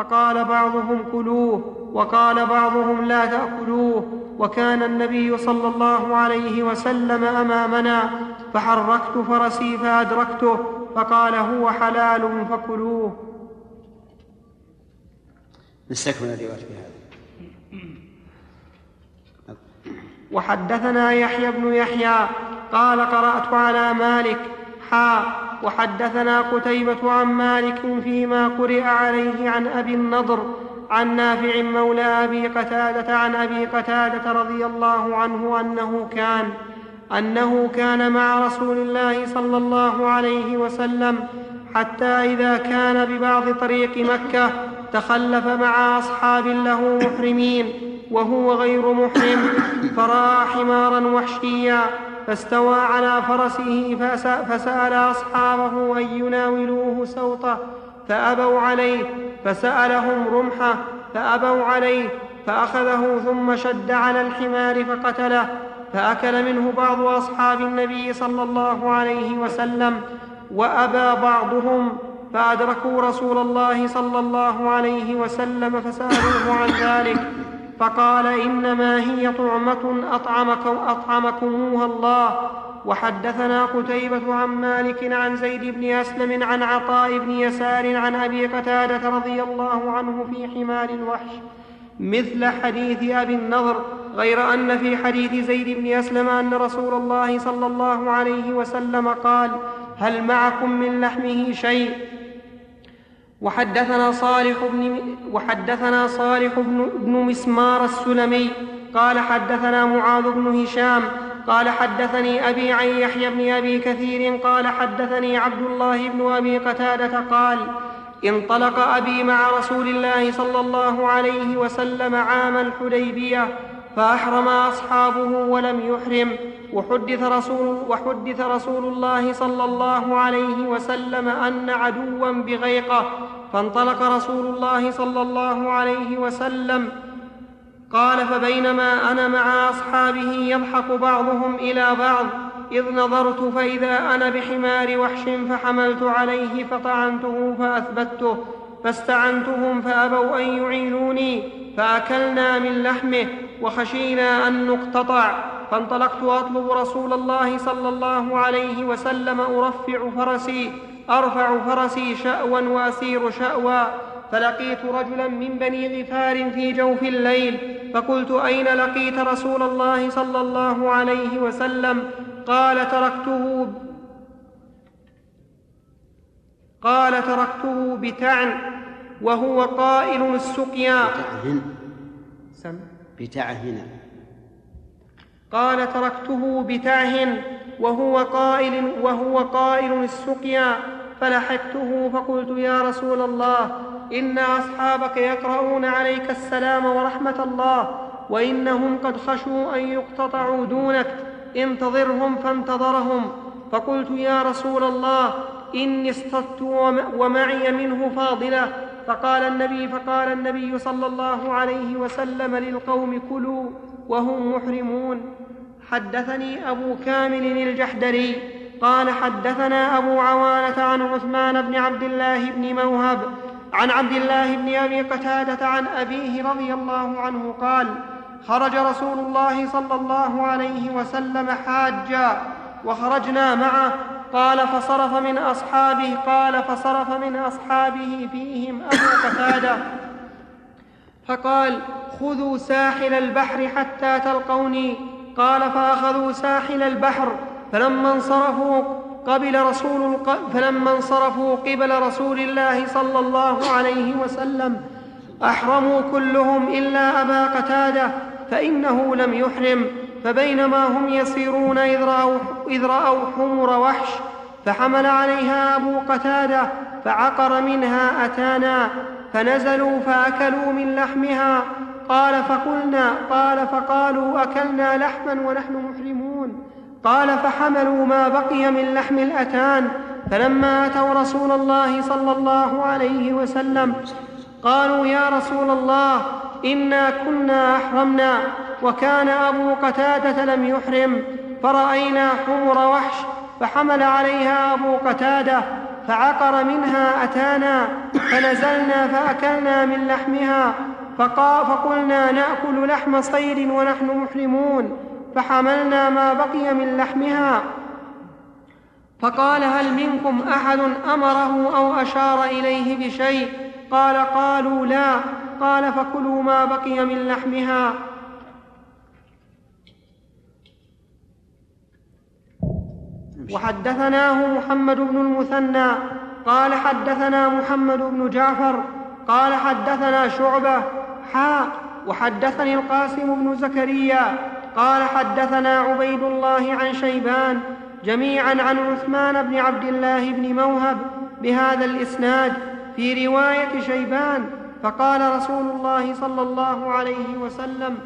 فقال بعضهم كلوه وقال بعضهم لا تأكلوه وكان النبي صلى الله عليه وسلم أمامنا فحركت فرسي فادركته فقال هو حلال فكلوه. نستكمل الروايه في هذا. وحدثنا يحيى بن يحيى قال قرأت على مالك حا وحدثنا قتيبة عن مالك فيما قرئ عليه عن أبي النضر عن نافع مولى أبي قتادة عن أبي قتادة رضي الله عنه أنه كان أنه كان مع رسول الله صلى الله عليه وسلم حتى إذا كان ببعض طريق مكة تخلف مع أصحاب له محرمين وهو غير محرم فرأى حمارا وحشيا فاستوى على فرسه فسأل أصحابه أن يناولوه سوطه فأبوا عليه فسألهم رمحه فأبوا عليه فأخذه ثم شد على الحمار فقتله فأكل منه بعض أصحاب النبي صلى الله عليه وسلم وأبى بعضهم فأدركوا رسول الله صلى الله عليه وسلم فسألوه عن ذلك. فقال إنما هي طعمة أطعمكم أطعمكموها الله. وحدثنا قتيبة عن مالك عن زيد بن أسلم عن عطاء بن يسار عن أبي قتادة رضي الله عنه في حمار الوحش. مثل حديث أبي النضر غير أن في حديث زيد بن أسلم أن رسول الله صلى الله عليه وسلم قال هل معكم من لحمه شيء؟ وحدثنا صالح بن وحدثنا صالح بن, بن مسمار السلمي قال حدثنا معاذ بن هشام قال حدثني أبي عن يحيى بن أبي كثير قال حدثني عبد الله بن أبي قتادة قال انطلق أبي مع رسول الله صلى الله عليه وسلم عام الحديبية فأحرم أصحابه ولم يحرم وحدث رسول, وحدث رسول الله صلى الله عليه وسلم أن عدوا بغيقة فانطلق رسول الله صلى الله عليه وسلم قال فبينما أنا مع أصحابه يضحك بعضهم إلى بعض إذ نظرت فإذا أنا بحمار وحش فحملت عليه فطعنته فأثبته فاستعنتهم فأبوا أن يعينوني فأكلنا من لحمه وخشينا أن نقتطع. فانطلقت أطلب رسول الله صلى الله عليه وسلم أرفع فرسي أرفع فرسي شأوا وأسير شأوا. فلقيت رجلا من بني غفار في جوف الليل فقلت أين لقيت رسول الله صلى الله عليه وسلم؟ قال تركته قال تركته بتعن وهو قائل السقيا. سم. بتعهن. قال تركته بتعه وهو قائل وهو قائل السقيا. فلحقته فقلت يا رسول الله إن أصحابك يقرؤون عليك السلام ورحمة الله وإنهم قد خشوا أن يقتطعوا دونك انتظرهم فانتظرهم. فقلت يا رسول الله إني اصطدت ومعي منه فاضلة. فقال النبي فقال النبي صلى الله عليه وسلم للقوم كلوا وهم محرمون. حدثني أبو كامل الجحدري. قال حدثنا أبو عوانة عن عثمان بن عبد الله بن موهب عن عبد الله بن أبي قتادة عن أبيه رضي الله عنه قال خرج رسول الله صلى الله عليه وسلم حاجا وخرجنا معه قال فصرف من أصحابه قال فصرف من أصحابه فيهم أبو قتادة. فقال خذوا ساحل البحر حتى تلقوني. قال فأخذوا ساحل البحر فلما انصرفوا قبل رسول فلما انصرفوا قبل رسول الله صلى الله عليه وسلم أحرموا كلهم إلا أبا قتادة فإنه لم يحرم. فبينما هم يسيرون إذ رأوا, إذ رأوا حمر وحش فحمل عليها أبو قتادة فعقر منها أتانا فنزلوا فأكلوا من لحمها قال فقلنا قال فقالوا أكلنا لحما ونحن محرمون قال فحملوا ما بقي من لحم الأتان فلما أتوا رسول الله صلى الله عليه وسلم قالوا يا رسول الله إنا كنا أحرمنا وكان أبو قتادة لم يحرم فرأينا حمر وحش فحمل عليها أبو قتادة فعقر منها أتانا فنزلنا فأكلنا من لحمها فقلنا نأكل لحم صيد ونحن محرمون فحملنا ما بقي من لحمها فقال هل منكم أحد أمره أو أشار إليه بشيء؟ قال قالوا لا قال فكلوا ما بقي من لحمها وحدثناه محمد بن المثنى قال حدثنا محمد بن جعفر قال حدثنا شعبة حاء وحدثني القاسم بن زكريا قال حدثنا عبيد الله عن شيبان جميعا عن عثمان بن عبد الله بن موهب بهذا الإسناد في رواية شيبان فقال رسول الله صلى الله عليه وسلم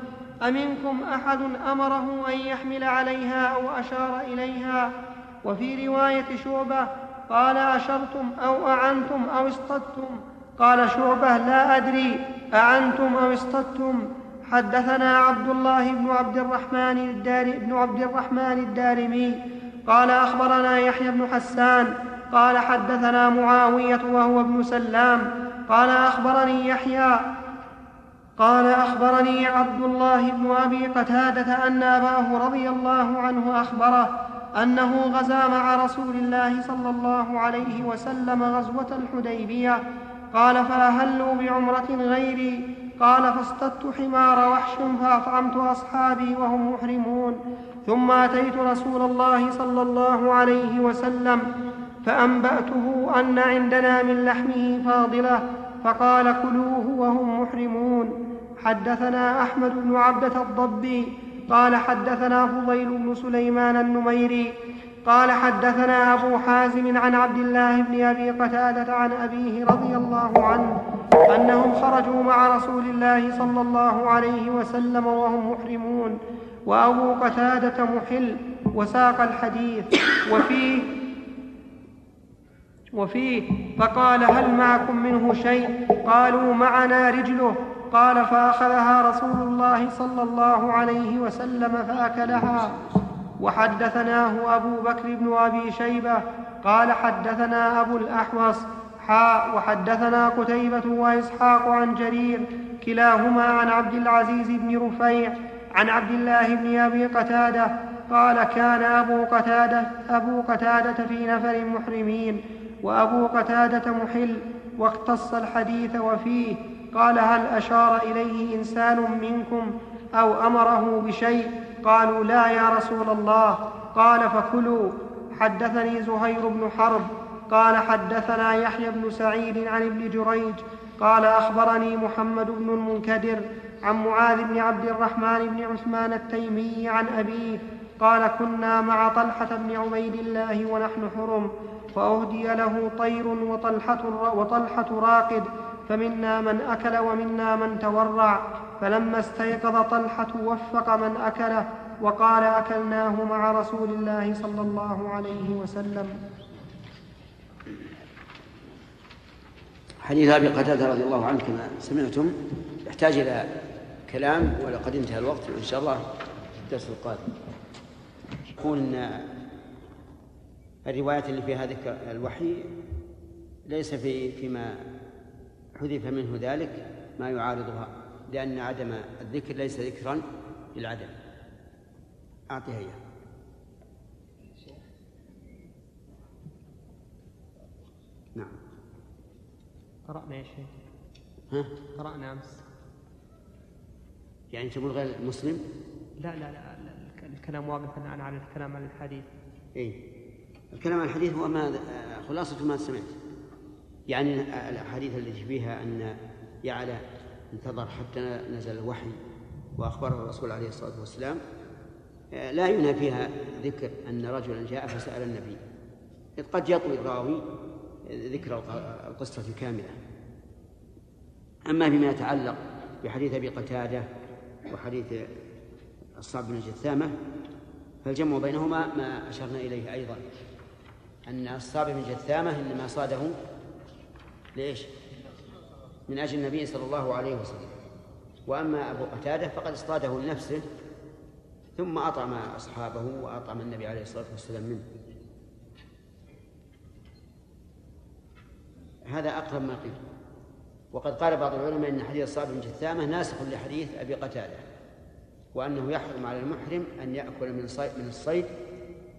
أمنكم أحد أمره أن يحمل عليها أو أشار إليها؟ وفي رواية شعبة قال أشرتم أو أعنتم أو اصطدتم؟ قال شعبة لا أدري أعنتم أو اصطدتم؟ حدثنا عبد الله بن عبد الرحمن الدار بن عبد الرحمن الدارمي قال أخبرنا يحيى بن حسان قال حدثنا معاوية وهو ابن سلام قال أخبرني يحيى قال أخبرني عبد الله بن أبي قتادة أن أباه رضي الله عنه أخبره أنه غزا مع رسول الله صلى الله عليه وسلم غزوة الحديبية. قال فأهلوا بعمرة غيري. قال فاصطدت حمار وحش فاطعمت أصحابي وهم محرمون. ثم أتيت رسول الله صلى الله عليه وسلم فأنبأته أن عندنا من لحمه فاضلة فقال كلوه وهم محرمون. حدثنا أحمد بن عبدة الضبي قال حدثنا فضيل بن سليمان النميري قال حدثنا أبو حازم عن عبد الله بن أبي قتادة عن أبيه رضي الله عنه أنهم خرجوا مع رسول الله صلى الله عليه وسلم وهم محرمون وأبو قتادة محل وساق الحديث وفيه وفيه فقال هل معكم منه شيء؟ قالوا معنا رجله. قال فأخذها رسول الله صلى الله عليه وسلم فأكلها. وحدثناه أبو بكر بن أبي شيبة قال حدثنا أبو الأحوص حاء وحدثنا قتيبة وإسحاق عن جرير كلاهما عن عبد العزيز بن رفيع عن عبد الله بن أبي قتادة قال كان أبو قتادة أبو قتادة في نفر محرمين وأبو قتادة محل واقتص الحديث وفيه قال هل أشار إليه إنسان منكم أو أمره بشيء؟ قالوا لا يا رسول الله. قال فكلوا. حدثني زهير بن حرب. قال حدثنا يحيى بن سعيد عن ابن جريج. قال أخبرني محمد بن المنكدر عن معاذ بن عبد الرحمن بن عثمان التيمي عن أبيه. قال كنا مع طلحة بن عبيد الله ونحن حرم فأهدي له طير وطلحة, وطلحة راقد. فمنا من أكل ومنا من تورع فلما استيقظ طلحة وفق من أكله وقال أكلناه مع رسول الله صلى الله عليه وسلم. حديث أبي قتادة رضي الله عنه كما سمعتم يحتاج إلى كلام ولقد انتهى الوقت إن شاء الله في الدرس القادم. يقول إن الروايات اللي فيها ذكر الوحي ليس في فيما حذف منه ذلك ما يعارضها لأن عدم الذكر ليس ذكرا للعدم. أعطيها إياه نعم. قرأنا يا شيخ. ها؟ قرأنا أمس. يعني تقول غير مسلم؟ لا لا لا, لا الكلام واقف عن على الكلام عن الحديث. اي الكلام عن الحديث هو ما خلاصة ما سمعت. يعني الأحاديث التي فيها أن يعلى انتظر حتى نزل الوحي وأخبره الرسول عليه الصلاة والسلام لا ينهى فيها ذكر أن رجلا جاء فسأل النبي. إذ قد يطوي الراوي ذكر القصة كاملة أما فيما يتعلق بحديث أبي قتادة وحديث الصعب بن جثامة فالجمع بينهما ما أشرنا إليه أيضا أن الصعب بن جثامة إنما صاده ليش؟ من أجل النبي صلى الله عليه وسلم. وأما أبو قتادة فقد اصطاده لنفسه ثم أطعم أصحابه وأطعم النبي عليه الصلاة والسلام منه. هذا أقرب ما قيل. وقد قال بعض العلماء أن حديث الصعب بن جثامة ناسخ لحديث أبي قتادة وأنه يحرم على المحرم أن يأكل من من الصيد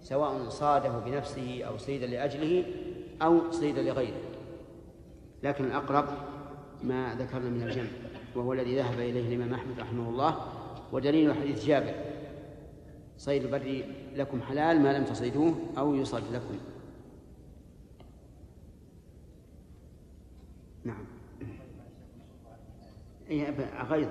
سواء صاده بنفسه أو صيدا لأجله أو صيدا لغيره. لكن الأقرب ما ذكرنا من الجمع وهو الذي ذهب إليه الإمام أحمد رحمه الله ودليل حديث جابر. صيد البر لكم حلال ما لم تصيدوه أو يصد لكم. نعم. أي غيظ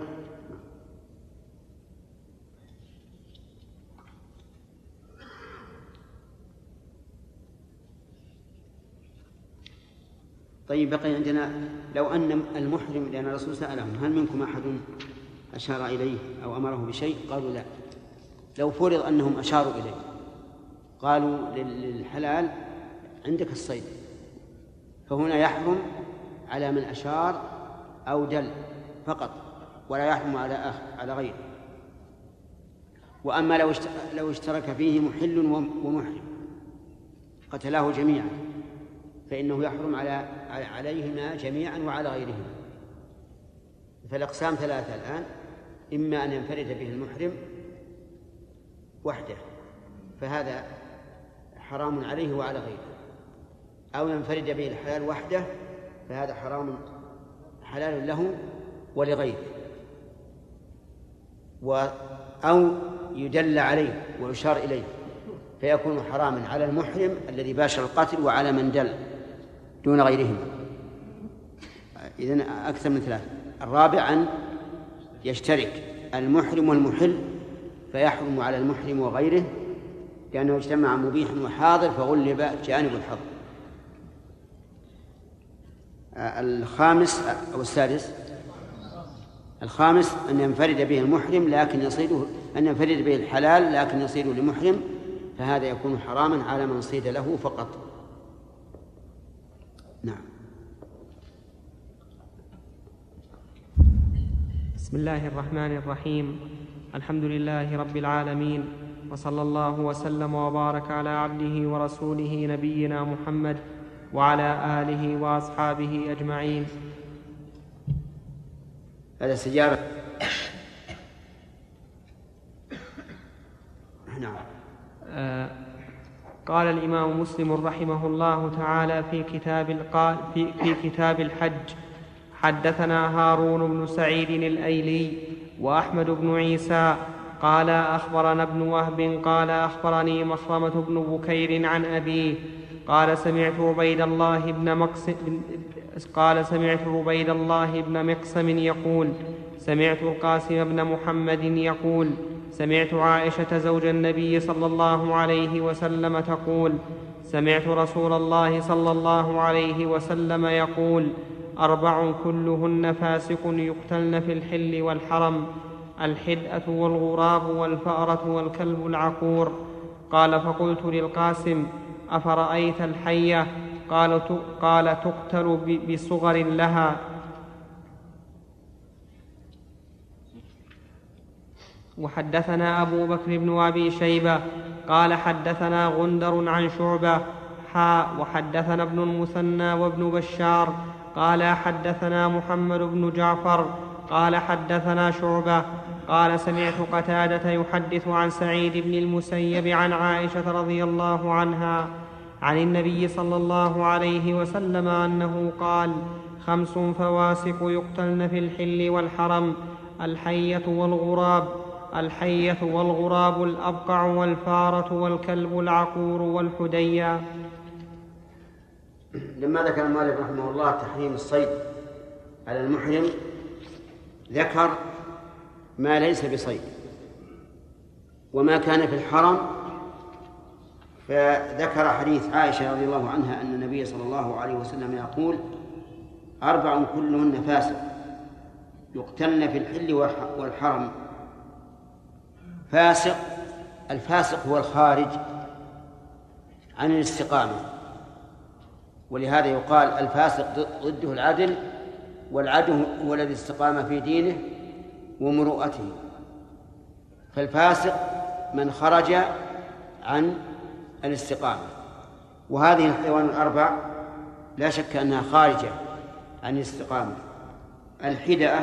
طيب بقي عندنا لو أن المحرم لأن الرسول سألهم هل منكم أحد أشار إليه أو أمره بشيء؟ قالوا لا. لو فرض أنهم أشاروا إليه قالوا للحلال عندك الصيد. فهنا يحرم على من أشار أو دل فقط ولا يحرم على آخر على غيره. وأما لو لو اشترك فيه محل ومحرم قتلاه جميعا فإنه يحرم على عليهما جميعا وعلى غيرهما. فالأقسام ثلاثة الآن. إما أن ينفرد به المحرم وحده فهذا حرام عليه وعلى غيره. أو ينفرد به الحلال وحده فهذا حرام حلال له ولغيره. و أو يدل عليه ويشار إليه فيكون حراما على المحرم الذي باشر القتل وعلى من دل. دون غيرهما. إذن أكثر من ثلاثة. الرابع أن يشترك المحرم والمحل فيحرم على المحرم وغيره لأنه اجتمع مبيح وحاضر فغلب جانب الحظ. الخامس أو السادس الخامس أن ينفرد به المحرم لكن يصيده أن ينفرد به الحلال لكن يصيده لمحرم فهذا يكون حراما على من صيد له فقط نعم بسم الله الرحمن الرحيم. الحمد لله رب العالمين. وصلى الله وسلم وبارك على عبده ورسوله نبينا محمد وعلى آله وأصحابه أجمعين. هذا سجارة نعم. آه قال الإمام مسلم رحمه الله تعالى في كتاب القال في, في كتاب الحج. حدثنا هارون بن سعيد الأيلي وأحمد بن عيسى قال أخبرنا ابن وهب قال أخبرني مخرمة بن بكير عن أبيه قال سمعت عبيد الله بن قال سمعت عبيد الله بن مقسم يقول سمعت القاسم بن محمد يقول سمعت عائشة زوج النبي صلى الله عليه وسلم تقول سمعت رسول الله صلى الله عليه وسلم يقول أربع كلهن فاسق يقتلن في الحل والحرم الحدأة والغراب والفأرة والكلب العقور. قال فقلت للقاسم أفرأيت الحية قال قال تقتل بصغر لها. وحدثنا أبو بكر بن أبي شيبة قال حدثنا غندر عن شعبة حاء وحدثنا ابن المثنى وابن بشار قال حدثنا محمد بن جعفر قال حدثنا شعبة قال سمعت قتادة يحدث عن سعيد بن المسيب عن عائشة رضي الله عنها عن النبي صلى الله عليه وسلم أنه قال خمس فواسق يقتلن في الحل والحرم الحية والغراب الحية والغراب الأبقع والفارة والكلب العقور والحديا. لما ذكر المؤلف رحمه الله تحريم الصيد على المحرم؟ ذكر ما ليس بصيد. وما كان في الحرم؟ فذكر حديث عائشة رضي الله عنها أن النبي صلى الله عليه وسلم يقول أربع كلهن فاسق يقتلن في الحل والحرم. فاسق الفاسق هو الخارج عن الاستقامة. ولهذا يقال الفاسق ضده العدل والعدل هو الذي استقام في دينه ومروءته. فالفاسق من خرج عن الاستقامة. وهذه الحيوان الأربع لا شك أنها خارجة عن الاستقامة. الحدأة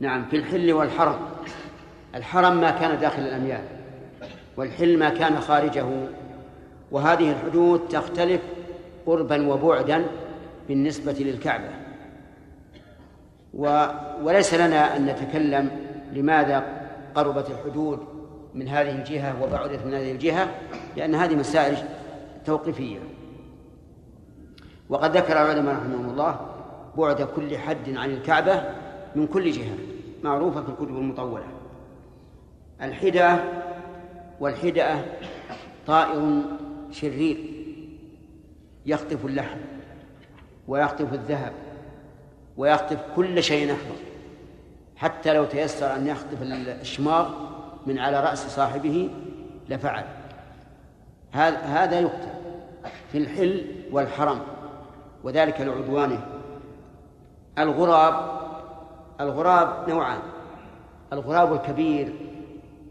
نعم في الحل والحرم. الحرم ما كان داخل الأميال والحل ما كان خارجه. وهذه الحدود تختلف قربا وبعدا بالنسبة للكعبة. و وليس لنا أن نتكلم لماذا قربت الحدود من هذه الجهة وبعدت من هذه الجهة لأن هذه مسائل توقيفية. وقد ذكر العلماء رحمهم الله بعد كل حد عن الكعبة من كل جهة معروفة في الكتب المطولة. الحدة والحدأة طائر شرير يخطف اللحم ويخطف الذهب ويخطف كل شيء أحمر حتى لو تيسر أن يخطف الشماغ من على رأس صاحبه لفعل. هذا هذا يقتل في الحل والحرم وذلك لعدوانه. الغراب الغراب نوعان الغراب الكبير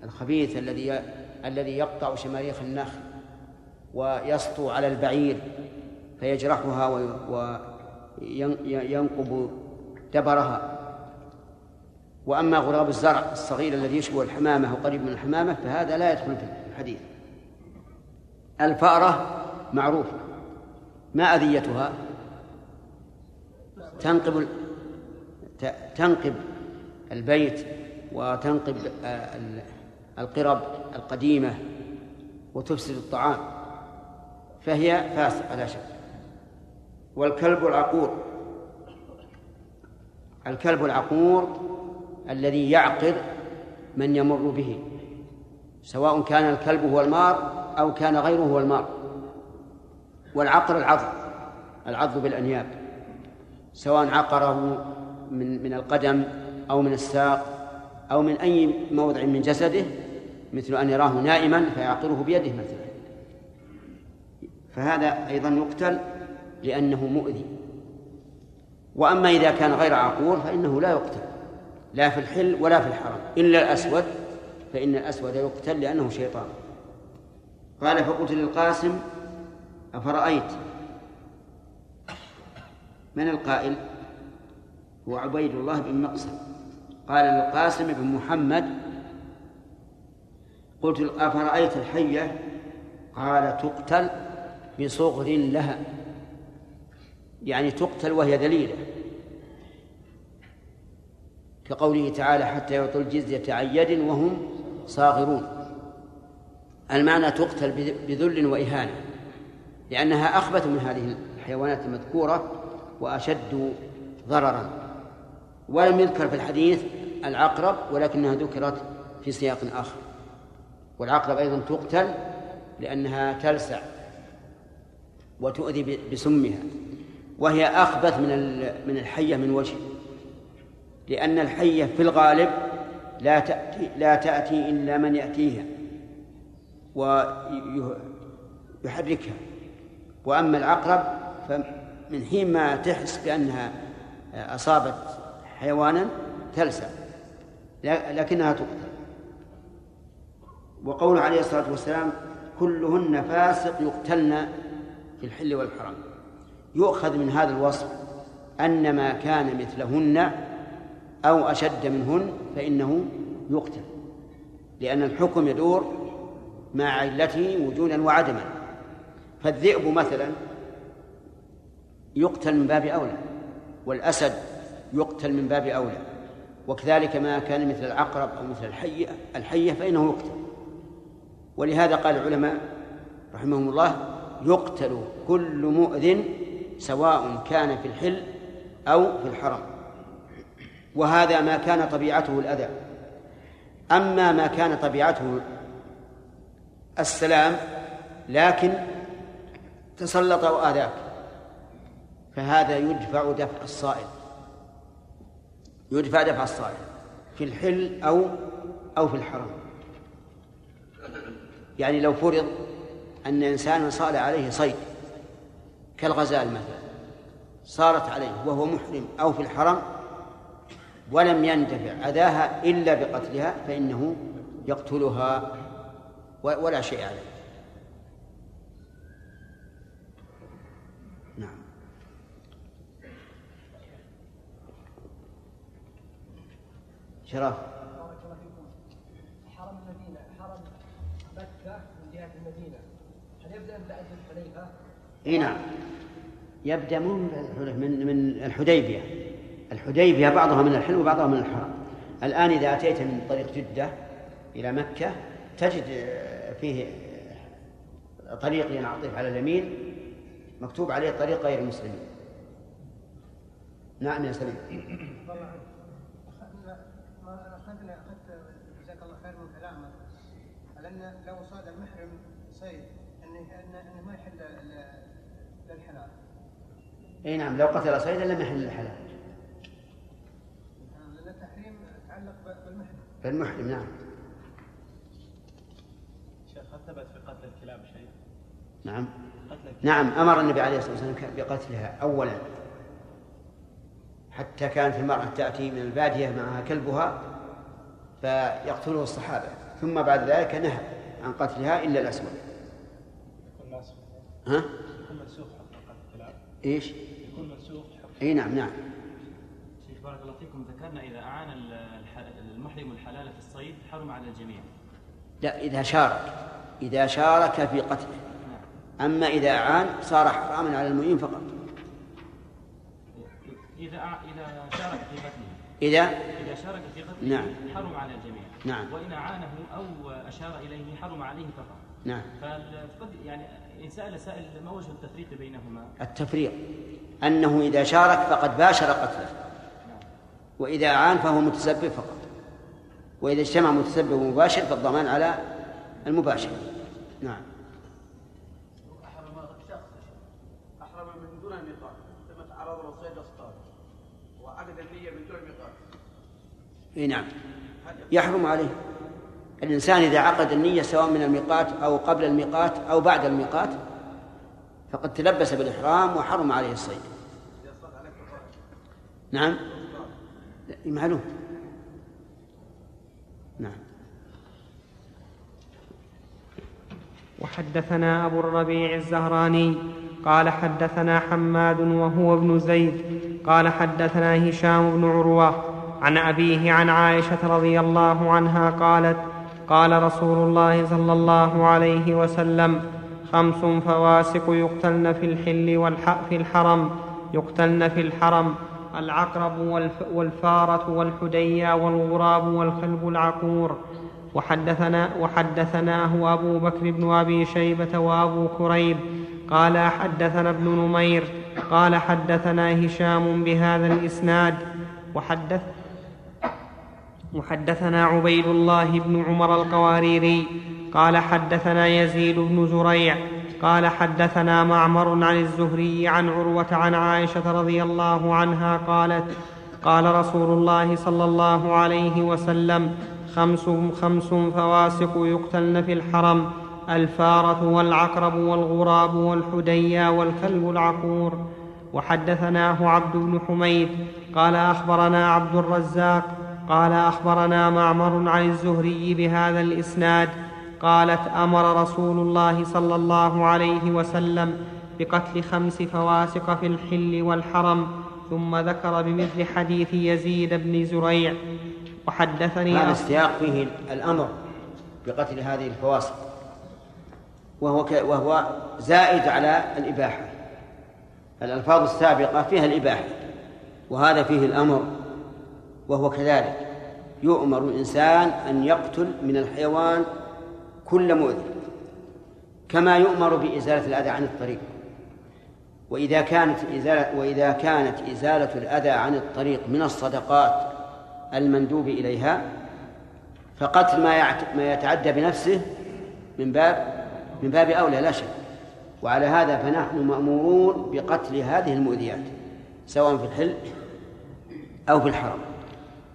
الخبيث الذي الذي يقطع شماريخ النخل. ويسطو على البعير فيجرحها وينقب دبرها. وأما غراب الزرع الصغير الذي يشبه الحمامة وقريب من الحمامة فهذا لا يدخل في الحديث. الفأرة معروفة. ما أذيتها؟ تنقب تنقب البيت وتنقب القرب القديمة وتفسد الطعام. فهي فاسقة لا شك. والكلب العقور. الكلب العقور الذي يعقر من يمر به سواء كان الكلب هو المار أو كان غيره هو المار. والعقر العض العض بالأنياب سواء عقره من من القدم أو من الساق أو من أي موضع من جسده مثل أن يراه نائما فيعقره بيده مثلا. فهذا أيضا يقتل لأنه مؤذي. وأما إذا كان غير عقور فإنه لا يقتل لا في الحل ولا في الحرم إلا الأسود فإن الأسود يقتل لأنه شيطان. قال فقلت للقاسم أفرأيت من القائل؟ هو عبيد الله بن مقسم قال للقاسم بن محمد قلت أفرأيت الحية؟ قال تقتل بصغر لها يعني تقتل وهي ذليلة. كقوله تعالى حتى يعطوا الجزية عن يد وهم صاغرون. المعنى تقتل بذل وإهانة لأنها أخبث من هذه الحيوانات المذكورة وأشد ضررا. ولم يذكر في الحديث العقرب ولكنها ذكرت في سياق آخر. والعقرب أيضا تقتل لأنها تلسع. وتؤذي بسمها وهي أخبث من من الحية من وجه لأن الحية في الغالب لا تأتي لا تأتي إلا من يأتيها ويحركها. وأما العقرب فمن حين ما تحس بأنها أصابت حيوانا تلسع لكنها تقتل. وقوله عليه الصلاة والسلام كلهن فاسق يقتلن في الحل والحرام. يؤخذ من هذا الوصف أن ما كان مثلهن أو أشد منهن فإنه يقتل لأن الحكم يدور مع علته وجودا وعدما. فالذئب مثلا يقتل من باب أولى والأسد يقتل من باب أولى وكذلك ما كان مثل العقرب أو مثل الحية الحية فإنه يقتل. ولهذا قال العلماء رحمهم الله يقتل كل مؤذن سواء كان في الحل أو في الحرم. وهذا ما كان طبيعته الأذى. أما ما كان طبيعته السلام لكن تسلط وآذاك فهذا يدفع دفع الصائل. يدفع دفع الصائل في الحل أو أو في الحرم. يعني لو فرض أن إنسانا صال عليه صيد كالغزال مثلا صارت عليه وهو محرم أو في الحرم ولم يندفع أذاها إلا بقتلها فإنه يقتلها ولا شيء عليه. نعم. شرف. إي نعم. يبدأ من من الحديبية. الحديبية بعضها من الحلم وبعضها من الحرم الآن إذا أتيت من طريق جدة إلى مكة تجد فيه طريق ينعطف على اليمين مكتوب عليه طريق غير المسلمين. نعم يا سليم. جزاك الله من كلامك. على ان لو صاد المحرم صيد. ما يحل للحلال. إي نعم لو قتل صيدا لم يحل الحلال لأن التحريم يتعلق بالمحرم. بالمحرم نعم. شيخ هل ثبت في قتل الكلاب شيء؟ نعم. قتل الكلاب. نعم أمر النبي عليه الصلاة والسلام بقتلها اولا. حتى كانت المرأة تأتي من البادية معها كلبها فيقتله الصحابة ثم بعد ذلك نهى عن قتلها إلا الأسود. ها؟ يكون منسوخ إيش؟ يكون منسوخ إي نعم نعم. شيخ بارك الله فيكم ذكرنا إذا أعان الح- المحرم الحلال في الصيد حرم على الجميع. لا إذا شارك. إذا شارك في قتله. أما إذا أعان صار حراما على المؤمن فقط. إذا أع- إذا شارك في قتله. إذا؟ إذا شارك في قتله نعم. حرم على الجميع. نعم. وإن أعانه أو أشار إليه حرم عليه فقط. نعم. فقد يعني إن سأل سائل ما وجه التفريق بينهما؟ التفريق. أنه إذا شارك فقد باشر قتله. وإذا أعان فهو متسبب فقط. وإذا اجتمع متسبب ومباشر فالضمان على المباشر. نعم. أحرم شخص أحرم من دون الميقات ثم تعرض له صيد اصطاد وعقد النية من دون الميقات إي نعم. يحرم عليه. الإنسان إذا عقد النية سواء من الميقات أو قبل الميقات أو بعد الميقات فقد تلبس بالإحرام وحرم عليه الصيد. نعم؟ معلوم نعم. وحدثنا أبو الربيع الزهراني قال حدثنا حماد وهو ابن زيد قال حدثنا هشام بن عروة عن أبيه عن عائشة رضي الله عنها قالت قال رسول الله صلى الله عليه وسلم خمس فواسق يقتلن في الحل والح في الحرم يقتلن في الحرم العقرب والف والفارة والحديا والغراب والكلب العقور. وحدثنا وحدثناه أبو بكر بن أبي شيبة وأبو كريب. قال حدثنا ابن نمير قال حدثنا هشام بهذا الإسناد. وحدث وحدثنا عبيد الله بن عمر القواريري قال حدثنا يزيد بن زريع قال حدثنا معمر عن الزهري عن عروة عن عائشة رضي الله عنها قالت قال رسول الله صلى الله عليه وسلم خمس خمس فواسق يقتلن في الحرم الفارة والعقرب والغراب والحديا والكلب العقور. وحدثناه عبد بن حميد قال أخبرنا عبد الرزاق قال أخبرنا معمر عن الزهري بهذا الإسناد قالت أمر رسول الله صلى الله عليه وسلم بقتل خمس فواسق في الحل والحرم ثم ذكر بمثل حديث يزيد بن زريع. وحدثني هذا السياق فيه الأمر بقتل هذه الفواسق وهو ك... وهو زائد على الإباحة. الألفاظ السابقة فيها الإباحة وهذا فيه الأمر وهو كذلك. يؤمر الإنسان أن يقتل من الحيوان كل مؤذي كما يؤمر بإزالة الأذى عن الطريق. وإذا كانت إزالة وإذا كانت إزالة الأذى عن الطريق من الصدقات المندوب إليها فقتل ما. ما يتعدى بنفسه من باب من باب أولى لا شك. وعلى هذا فنحن مأمورون بقتل هذه المؤذيات سواء في الحل أو في الحرم.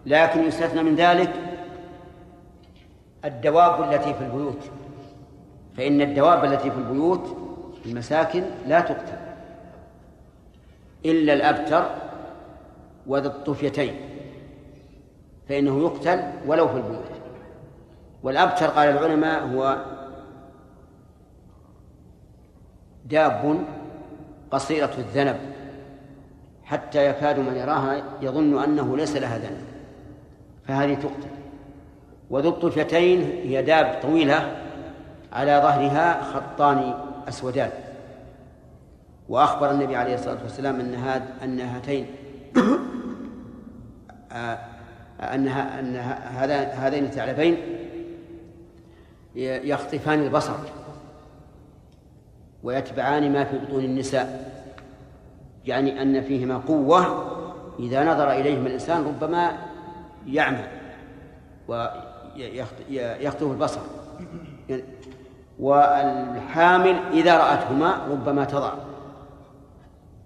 لكن يستثنى من ذلك الدواب التي في البيوت. فإن الدواب التي في البيوت في المساكن لا تقتل إلا الأبتر وذا الطفيتين فإنه يقتل ولو في البيوت. والأبتر قال العلماء هو داب قصيرة الذنب حتى يكاد من يراها يظن أنه ليس لها ذنب. فهذه تقتل. وذو الطفيتين هي داب طويلة على ظهرها خطان أسودان. وأخبر النبي عليه الصلاة والسلام أن أن هاتين أنها أن هذين الثعلبين يخطفان البصر ويتبعان ما في بطون النساء. يعني أن فيهما قوة إذا نظر إليهما الإنسان ربما يعمى ويخطف البصر. والحامل إذا رأتهما ربما تضع.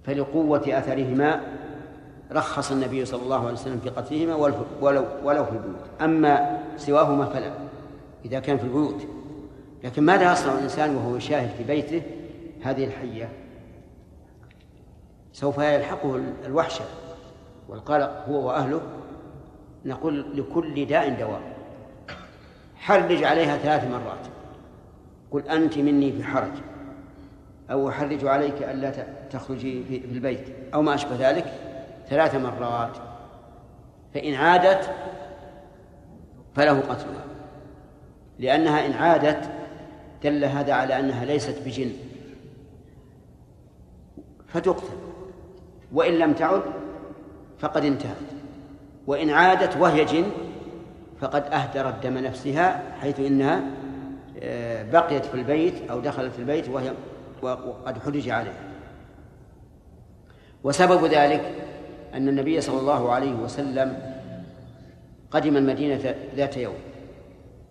فلقوة أثرهما رخص النبي صلى الله عليه وسلم في قتلهما ولو ولو في البيوت. أما سواهما فلا إذا كان في البيوت. لكن ماذا يصنع الإنسان وهو يشاهد في بيته؟ هذه الحية. سوف يلحقه الوحشة. والقلق هو وأهله. نقول لكل داء دواء حرج عليها ثلاث مرات. قل أنت مني في حرج. أو أحرج عليك ألا تخرجي في البيت. أو ما أشبه ذلك. ثلاث مرات. فإن عادت فله قتلها. لأنها إن عادت دل هذا على أنها ليست بجن. فتقتل. وإن لم تعد فقد انتهت. وإن عادت وهي جن فقد أهدرت دم نفسها حيث إنها آه، بقيت في البيت أو دخلت البيت وهي وقد حرج عليها. وسبب ذلك أن النبي صلى الله عليه وسلم قدم المدينة ذات يوم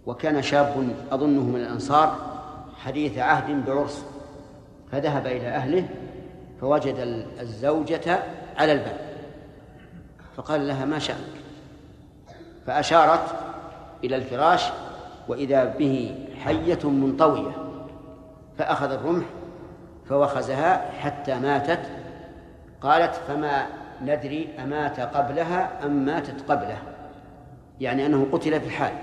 وكان شاب أظنه من الأنصار حديث عهد بعرس فذهب إلى أهله فوجد الزوجة على الباب. فقال لها ما شأنك؟ فأشارت إلى الفراش وإذا به حية منطوية فأخذ الرمح فوخزها حتى ماتت. قالت فما ندري أمات قبلها أم ماتت قبله. يعني أنه قتل في الحال.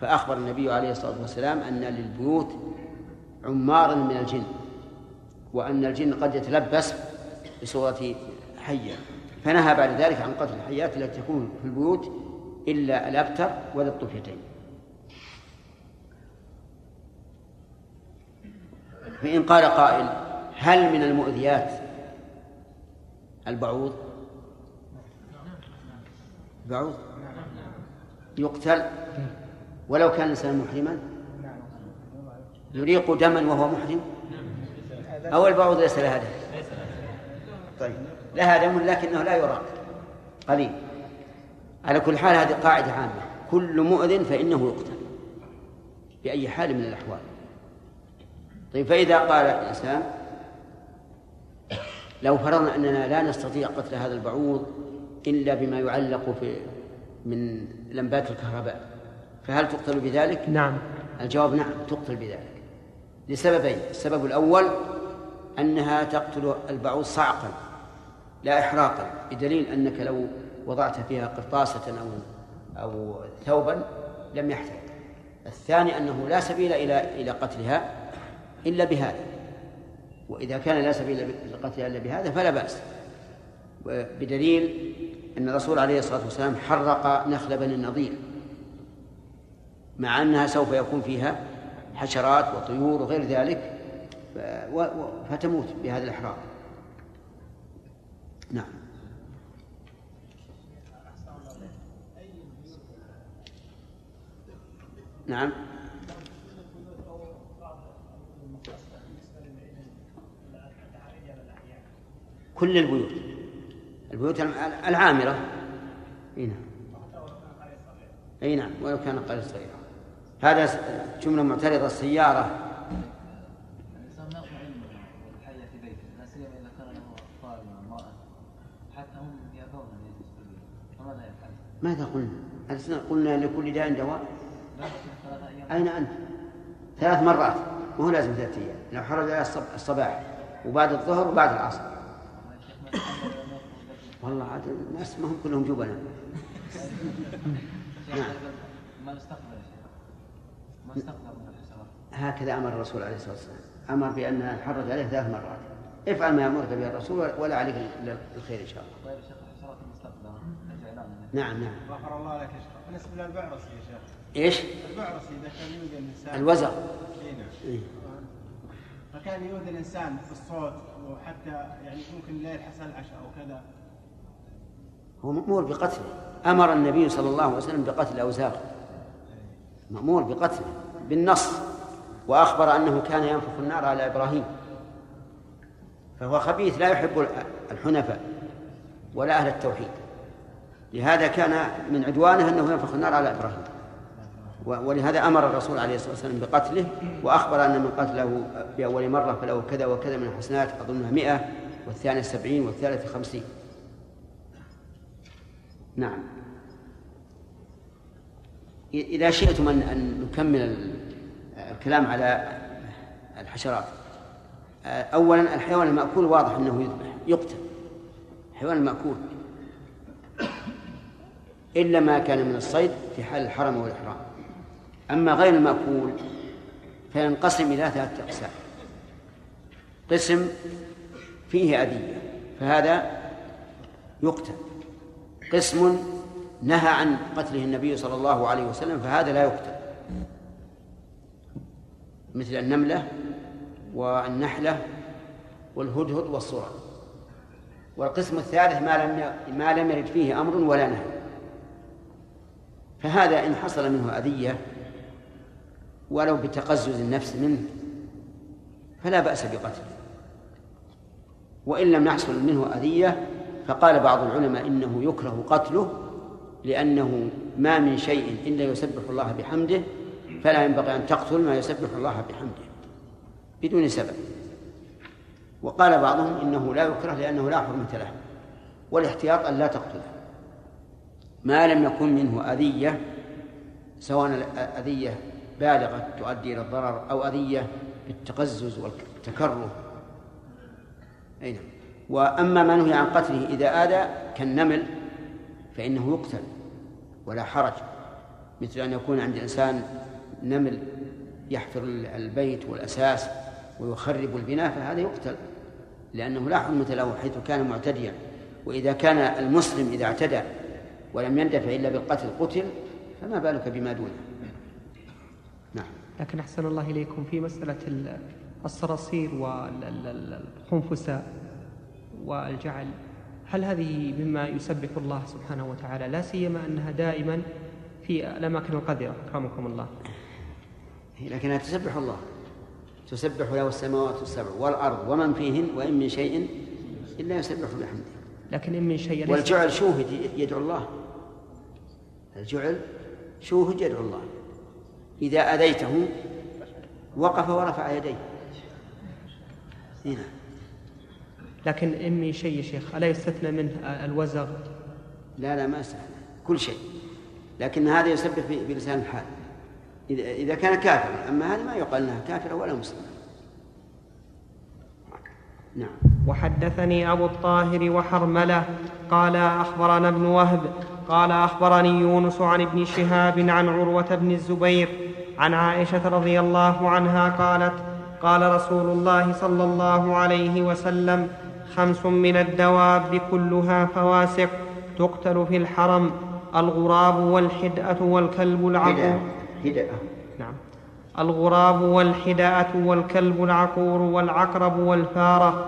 فأخبر النبي عليه الصلاة والسلام أن للبيوت عمارا من الجن وأن الجن قد يتلبس بصورة حية. فنهى بعد ذلك عن قتل الحيات التي تكون في البيوت إلا الأبتر ولا الطفيتين فإن قال قائل هل من المؤذيات البعوض؟ بعوض؟ يقتل ولو كان الإنسان محرما؟ يريق دما وهو محرم؟ أو البعوض ليس دم طيب. لها دم لكنه لا يراق قليل. على كل حال هذه قاعدة عامة. كل مؤذن فإنه يقتل. بأي حال من الأحوال. طيب فإذا قال الإنسان لو فرضنا أننا لا نستطيع قتل هذا البعوض إلا بما يعلق في من لمبات الكهرباء فهل تقتل بذلك؟ نعم. الجواب نعم تقتل بذلك. لسببين. السبب الأول أنها تقتل البعوض صعقا. لا إحراقا بدليل أنك لو وضعت فيها قرطاسة أو أو ثوبا لم يحترق. الثاني أنه لا سبيل إلى إلى قتلها إلا بهذا. وإذا كان لا سبيل لقتلها إلا بهذا فلا بأس. بدليل أن الرسول عليه الصلاة والسلام حرق نخل بني النضير مع أنها سوف يكون فيها حشرات وطيور وغير ذلك فتموت بهذا الإحراق. نعم. نعم. كل البيوت. البيوت العامرة. إي نعم. إي نعم. ولو كان قرية صغيرة. هذا جملة معترضة. السيارة الإنسان ما يطمئن الحية في بيته لا سيما إذا كان له أطفال وامرأة حتى هم يأبون أن يجلسوا فماذا يفعل؟ ماذا قلنا؟ قلنا لكل داء دواء؟ أين أنت؟ ثلاث مرات مو لازم ثلاثة أيام. لو حرج الصباح وبعد الظهر وبعد العصر. والله عاد الناس ما هم كلهم جبناء نعم. ما نستقبل شيخ ما نستقبل هكذا أمر الرسول عليه الصلاة والسلام. أمر بأن نحرج عليه ثلاث مرات. افعل ما يأمرك به الرسول ولا عليك الخير إن شاء الله طيب يا شيخ الحشرات المستقبلة نرجع إلى نعم نعم. غفر الله لك يا شيخ. بالنسبة للبعرس يا شيخ. إيش؟ البعرس إذا كان يؤذي الانسان الوزغ إي نعم. فكان يؤذي الانسان بالصوت وحتى يعني ممكن لا يلحس العشاء أو كذا. هو مأمور بقتله. أمر النبي صلى الله عليه وسلم بقتل الأوزاغ مأمور بقتله بالنص. وأخبر أنه كان ينفخ النار على إبراهيم. فهو خبيث لا يحب الحنفاء ولا أهل التوحيد. لهذا كان من عدوانه أنه ينفخ النار على إبراهيم. ولهذا أمر الرسول عليه الصلاة والسلام بقتله وأخبر أن من قتله بأول مرة فله كذا وكذا من الحسنات أظنها مئة والثانية سبعين والثالثة خمسين. نعم. إذا شئتم أن أن نكمل ال- الكلام على الحشرات. أولا الحيوان المأكول واضح أنه يذبح يقتل. الحيوان المأكول. إلا ما كان من الصيد في حال الحرم والإحرام. أما غير المأكول فينقسم إلى ثلاثة أقسام. قسم فيه أذية فهذا يقتل. قسم نهى عن قتله النبي صلى الله عليه وسلم فهذا لا يقتل. مثل النملة والنحلة والهدهد والصورة. والقسم الثالث ما لم ما لم يرد فيه أمر ولا نهي. فهذا إن حصل منه أذية ولو بتقزز النفس منه فلا بأس بقتله. وإن لم يحصل منه أذية فقال بعض العلماء إنه يكره قتله لأنه ما من شيء إلا يسبح الله بحمده فلا ينبغي أن تقتل ما يسبح الله بحمده بدون سبب. وقال بعضهم إنه لا يكره لأنه لا حرمة له والاحتياط أن لا تقتله. ما لم يكن منه أذية سواء أذية بالغة تؤدي إلى الضرر أو أذية بالتقزز والتكره أي نعم. وأما ما نهي عن قتله إذا آذى كالنمل فإنه يقتل ولا حرج مثل أن يكون عند الإنسان نمل يحفر البيت والأساس ويخرب البناء فهذا يقتل لأنه لا حرمة له حيث كان معتديا. وإذا كان المسلم إذا اعتدى ولم يندفع إلا بالقتل قتل فما بالك بما دونه؟ نعم. لكن أحسن الله إليكم في مسألة ال- الصراصير والخنفساء والجعل. هل هذه مما يسبح الله سبحانه وتعالى لا سيما أنها دائما في الأماكن القذرة؟ أكرمكم الله. لكنها تسبح الله. تسبح له السماوات السبع والأرض ومن فيهن وإن من شيء إلا يسبح بحمده. لكن إن من شيء والجعل شوهد يدعو الله؟ الجعل شوهد يدعو الله. إذا أذيته وقف ورفع يديه. هنا. لكن إن من شيء يا شيخ ألا يستثنى منه الوزغ؟ لا لا ما سهل كل شيء. لكن هذا يسبح بلسان الحال. إذا إذا كان كافرا. أما هذه ما يقال أنها كافرة ولا مسلمة. نعم. وحدثني أبو الطاهر وحرملة قال أخبرنا ابن وهب قال أخبرني يونس عن ابن شهاب عن عروة بن الزبير عن عائشة رضي الله عنها قالت قال رسول الله صلى الله عليه وسلم خمس من الدواب كلها فواسق تقتل في الحرم الغراب والحدأة والكلب العقور نعم. الغراب والحداءة والكلب العقور والعقرب والفارة.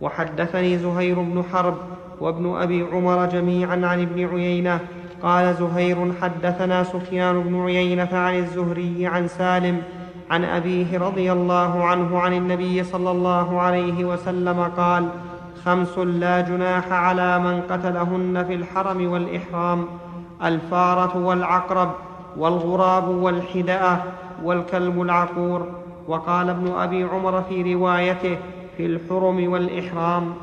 وحدثني زهير بن حرب وابن أبي عمر جميعا عن ابن عيينة قال زهير حدثنا سفيان بن عيينة عن الزهري عن سالم عن أبيه رضي الله عنه عن النبي صلى الله عليه وسلم قال خمس لا جناح على من قتلهن في الحرم والإحرام الفارة والعقرب والغراب والحدأة والكلب العقور. وقال ابن أبي عمر في روايته في الحرم والإحرام.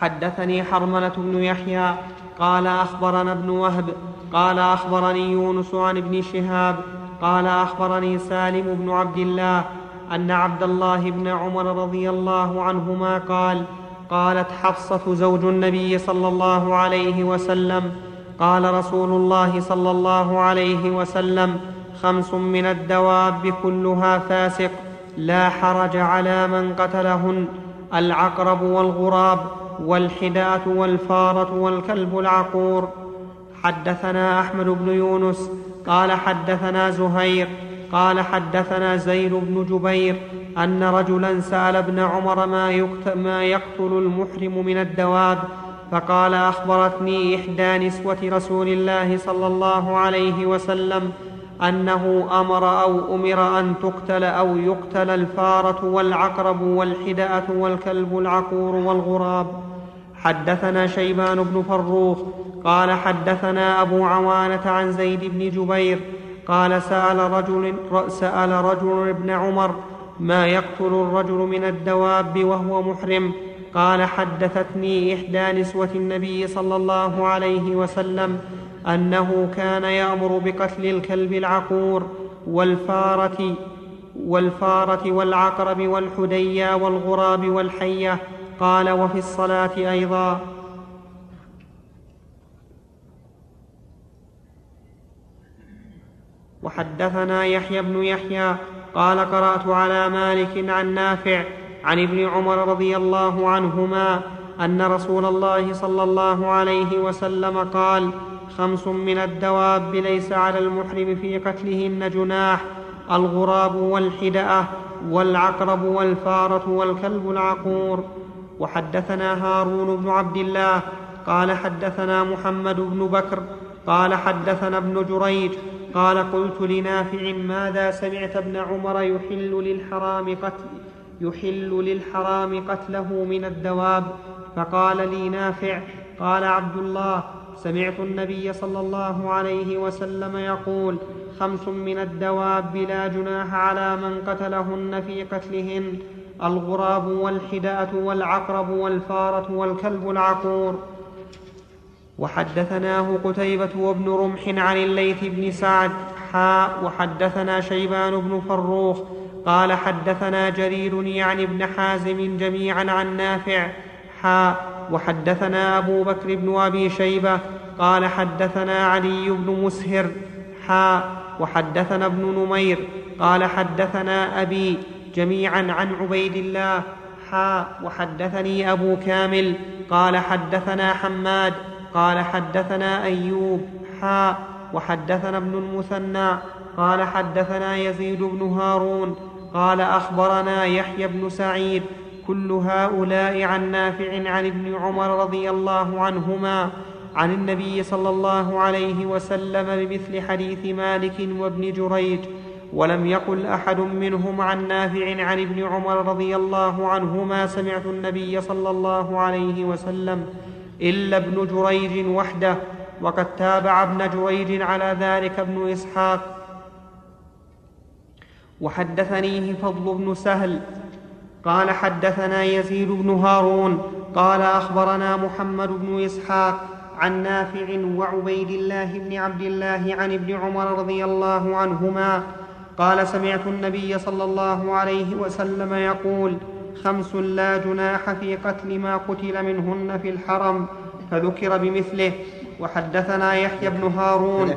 حدثني حرملة بن يحيى قال أخبرنا ابن وهب قال أخبرني يونس عن ابن شهاب قال أخبرني سالم بن عبد الله أن عبد الله بن عمر رضي الله عنهما قال قالت حفصة زوج النبي صلى الله عليه وسلم قال رسول الله صلى الله عليه وسلم خمس من الدواب كلها فاسق لا حرج على من قتلهن العقرب والغراب. والحداة والفارة والكلب العقور. حدثنا أحمد بن يونس قال حدثنا زهير قال حدثنا زيد بن جبير أن رجلا سأل ابن عمر ما, ما يقتل المحرم من الدواب فقال أخبرتني إحدى نسوة رسول الله صلى الله عليه وسلم أنه أمر أو أمر أن تقتل أو يقتل الفارة والعقرب والحدأة والكلب العقور والغراب. حدثنا شيبان بن فروخ قال حدثنا أبو عوانة عن زيد بن جبير قال سأل رجل, سأل رجل ابن عمر ما يقتل الرجل من الدواب وهو محرم؟ قال حدثتني إحدى نسوة النبي صلى الله عليه وسلم أنه كان يأمر بقتل الكلب العقور والفارة والفارة والعقرب والحديا والغراب والحية. قال وفي الصلاة أيضا. وحدثنا يحيى بن يحيى قال قرأت على مالك عن نافع عن ابن عمر رضي الله عنهما أن رسول الله صلى الله عليه وسلم قال خمس من الدواب ليس على المحرم في قتلهن جناح الغراب والحدأة والعقرب والفارة والكلب العقور. وحدثنا هارون بن عبد الله قال حدثنا محمد بن بكر قال حدثنا ابن جريج قال قلت لنافع ماذا سمعت ابن عمر يحل للحرام قتل يحل للحرام قتله من الدواب؟ فقال لي نافع قال عبد الله سمعت النبي صلى الله عليه وسلم يقول خمس من الدواب لا جناح على من قتلهن في قتلهن الغراب والحداة والعقرب والفارة والكلب العقور. وحدثناه قتيبة وابن رمح عن الليث بن سعد حاء وحدثنا شيبان بن فروخ قال حدثنا جرير يعني ابن حازم جميعا عن نافع وحدثنا أبو بكر بن أبي شيبة قال حدثنا علي بن مسهر حاء وحدثنا ابن نمير قال حدثنا أبي جميعا عن عبيد الله حاء وحدثني أبو كامل قال حدثنا حماد قال حدثنا أيوب حاء وحدثنا ابن المثنى قال حدثنا يزيد بن هارون قال أخبرنا يحيى بن سعيد كل هؤلاء عن نافع عن ابن عمر رضي الله عنهما عن النبي صلى الله عليه وسلم بمثل حديث مالك وابن جريج ولم يقل أحد منهم عن نافع عن ابن عمر رضي الله عنهما سمعت النبي صلى الله عليه وسلم إلا ابن جريج وحده وقد تابع ابن جريج على ذلك ابن إسحاق. وحدثنيه فضل بن سهل قال حدثنا يزيد بن هارون قال أخبرنا محمد بن إسحاق عن نافع وعبيد الله بن عبد الله عن ابن عمر رضي الله عنهما قال سمعت النبي صلى الله عليه وسلم يقول خمس لا جناح في قتل ما قتل منهن في الحرم فذكر بمثله وحدثنا يحيى بن هارون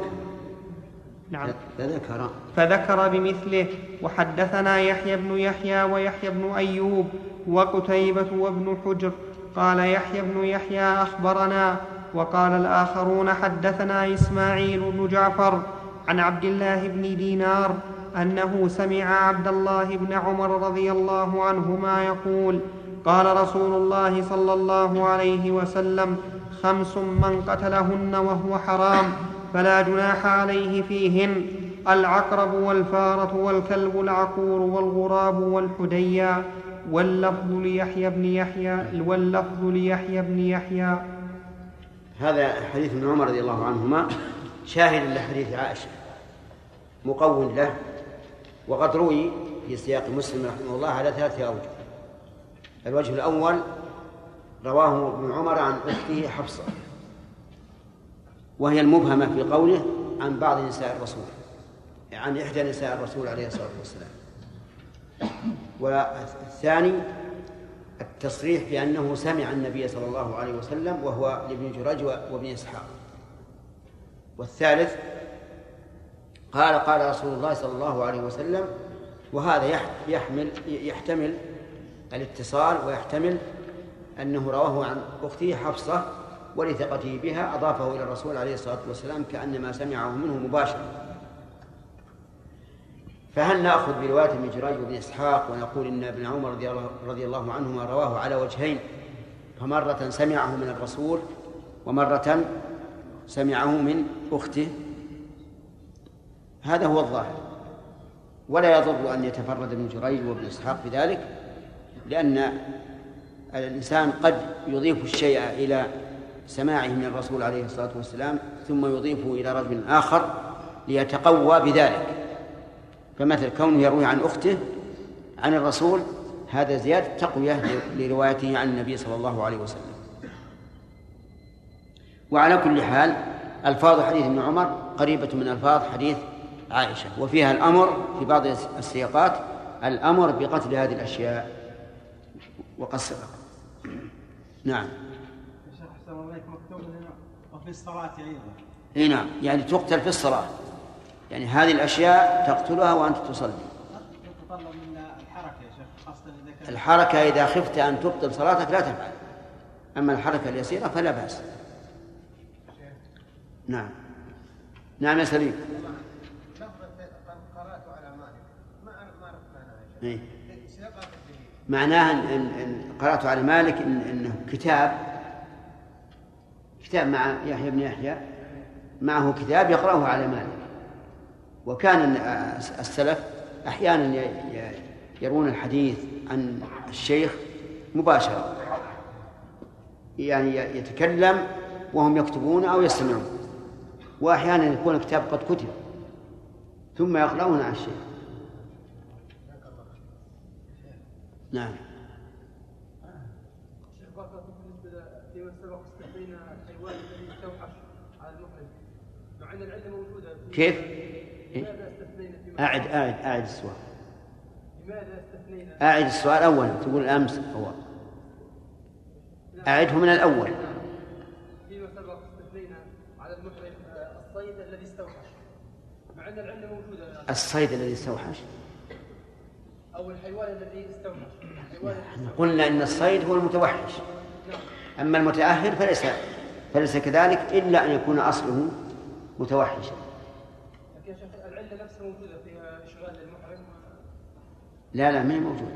نعم. فذكر. فذكر بمثله. وحدثنا يحيى بن يحيى ويحيى بن أيوب وقتيبة وابن حجر. قال يحيى بن يحيى أخبرنا. وقال الآخرون حدثنا إسماعيل بن جعفر عن عبد الله بن دينار أنه سمع عبد الله بن عمر رضي الله عنهما يقول قال رسول الله صلى الله عليه وسلم خمس من قتلهن وهو حرام. فلا جناح عليه فيهن العقرب والفارة والكلب العقور والغراب والحديا واللفظ ليحيى بن يحيى واللفظ ليحيى بن يحيى. هذا حديث ابن عمر رضي الله عنهما شاهد لحديث عائشة مقوم له وقد روي في سياق مسلم رحمه الله على ثلاثة أوجه. الوجه الأول رواه ابن عمر عن أخته حفصة. وهي المبهمة في قوله عن بعض نساء الرسول عن إحدى نساء الرسول عليه الصلاة والسلام. والثاني التصريح بأنه سمع النبي صلى الله عليه وسلم وهو لابن جرج وابن إسحاق. والثالث قال قال رسول الله صلى الله عليه وسلم وهذا يحمل يحتمل الاتصال ويحتمل أنه رواه عن أخته حفصة ولثقته بها أضافه إلى الرسول عليه الصلاة والسلام كأنما سمعه منه مباشرة. فهل نأخذ برواية ابن جريج وابن إسحاق ونقول إن ابن عمر رضي الله, عنهما رواه على وجهين؟ فمرة سمعه من الرسول ومرة سمعه من أخته. هذا هو الظاهر. ولا يضر أن يتفرد ابن جريج وابن إسحاق بذلك لأن الإنسان قد يضيف الشيء إلى سماعه من الرسول عليه الصلاة والسلام ثم يضيفه إلى رجل آخر ليتقوى بذلك. فمثل كونه يروي عن أخته عن الرسول هذا زيادة تقوية لروايته عن النبي صلى الله عليه وسلم. وعلى كل حال ألفاظ حديث ابن عمر قريبة من ألفاظ حديث عائشة وفيها الأمر في بعض السياقات الأمر بقتل هذه الأشياء وقصرها نعم شيخ احسن الله عليك مكتوب هنا وفي الصلاة أيضا. إي نعم يعني تقتل في الصلاة. يعني هذه الأشياء تقتلها وأنت تصلي. يتطلب منا الحركة يا شيخ خاصة إذا كان الحركة إذا خفت أن تبطل صلاتك لا تفعل. أما الحركة اليسيرة فلا بأس. نعم. نعم يا سليم. قرات معناها إيه. إن قرأت على مالك إن إنه كتاب كتاب مع يحيى بن يحيى معه كتاب يقرأه على مالك. وكان السلف أحيانا يرون الحديث عن الشيخ مباشرة. يعني يتكلم وهم يكتبون أو يستمعون. وأحيانا يكون الكتاب قد كتب ثم يقرؤون على الشيخ. نعم شيخ بارك الله فيك بالنسبة فيما سبق استثنينا الحيوان الذي يستوحش على المحرم كيف؟ إيه؟ لماذا استثنينا أعد أعد أعد السؤال. لماذا استثنينا؟ أعد السؤال أولا تقول أمس أول أعده من الأول. فيما سبق استثنينا على المحرم آه، الصيد الذي استوحش. مع أن العله موجوده يعني الصيد الذي استوحش؟ أو الحيوان الذي استوحش. إحنا قلنا إن الصيد هو المتوحش. أما المتأهل فليس فليس كذلك إلا أن يكون أصله متوحشا لكن يا شيخ العلة نفسها موجودة فيها اشغال للمحرم لا لا ما هي موجودة.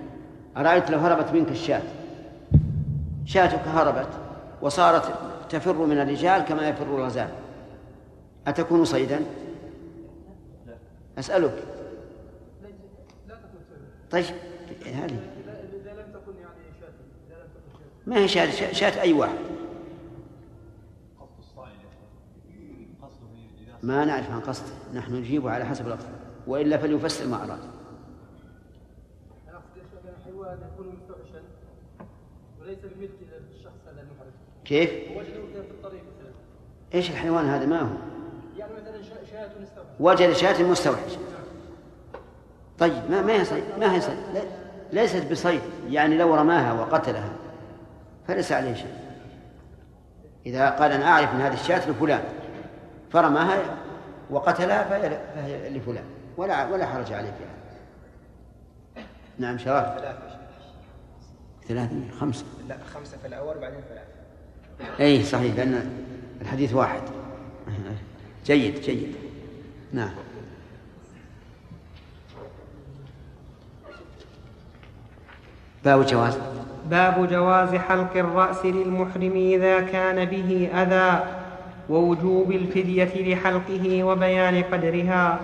أرأيت لو هربت منك الشاة؟ شاتك هربت وصارت تفر من الرجال كما يفر الغزال. أتكون صيدا؟ أسألك. طيب هذه. يعني ما هي شاة- شاة أي واحد قصد الصائل قصده إذا ما نعرف عن قصده نحن نجيبه على حسب الأطفال وإلا فليفسر ما أراد. الحيوان يكون مستوحشا وليس بملك للشخص هذا كيف؟ كان في الطريق إيش الحيوان هذا؟ ما هو؟ يعني مثلا شا- شاة استوحش وجد شاة مستوحش. طيب ما ما هي صيد ما هي صيد ليست بصيد يعني لو رماها وقتلها فليس عليه شيء. إذا قال أنا أعرف أن هذه الشاة لفلان. فرماها وقتلها فهي فهي لفلان. ولا ولا حرج عليه فيها نعم شباب ثلاثة خمسة. لا خمسة في الأول بعدين ثلاثة. أي صحيح لأن الحديث واحد. جيد جيد. نعم. باب جواز. باب جواز حلق الرأس للمحرم إذا كان به أذى. ووجوب الفدية لحلقه وبيان قدرها.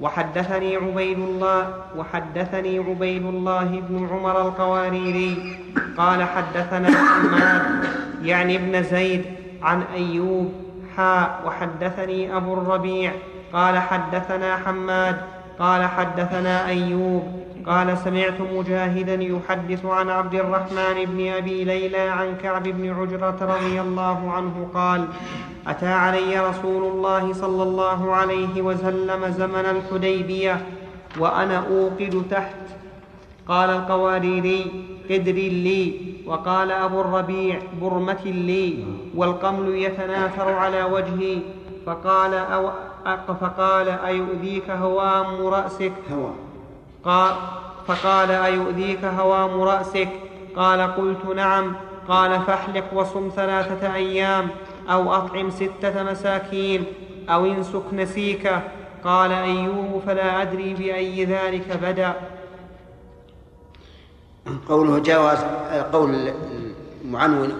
وحدثني عبيد الله وحدثني عبيد الله بن عمر القواريري. قال حدثنا حماد يعني ابن زيد عن أيوب حاء وحدثني أبو الربيع. قال حدثنا حماد قال حدثنا أيوب قال سمعت مجاهدا يحدث عن عبد الرحمن بن أبي ليلى عن كعب بن عجرة رضي الله عنه قال أتى علي رسول الله صلى الله عليه وسلم زمن الحديبية وأنا أوقد تحت. قال القواريري قدر لي. وقال أبو الربيع برمة لي. والقمل يتناثر على وجهي. فقال أو فقال أيؤذيك هوام رأسك؟ هوى قال فقال أيؤذيك هوام رأسك؟ قال قلت نعم. قال فاحلق وصم ثلاثة أيام أو أطعم ستة مساكين أو انسك نسيكه قال أيوب فلا أدري بأي ذلك بدأ. قوله جواز قول المعنون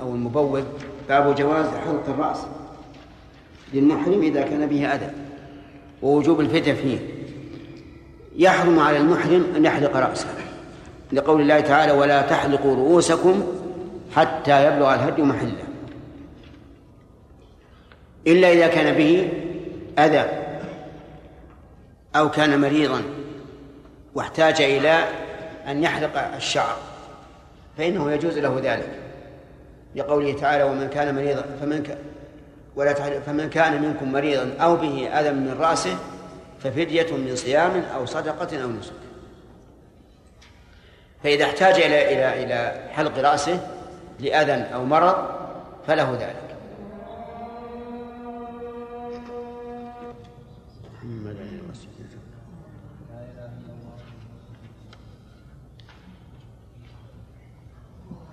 أو المبوب باب جواز حلق الرأس. للمحرم إذا كان به أذى ووجوب الفتى فيه. يحرم على المحرم أن يحلق رأسه لقول الله تعالى ولا تحلقوا رؤوسكم حتى يبلغ الهدي محله. إلا إذا كان به أذى أو كان مريضا واحتاج إلى أن يحلق الشعر فإنه يجوز له ذلك لقوله تعالى ومن كان مريضا فمن كان ولا فمن كان منكم مريضا أو به أذى من رأسه ففدية من صيام أو صدقة أو نسك. فإذا احتاج إلى إلى إلى حلق رأسه لأذى أو مرض فله ذلك.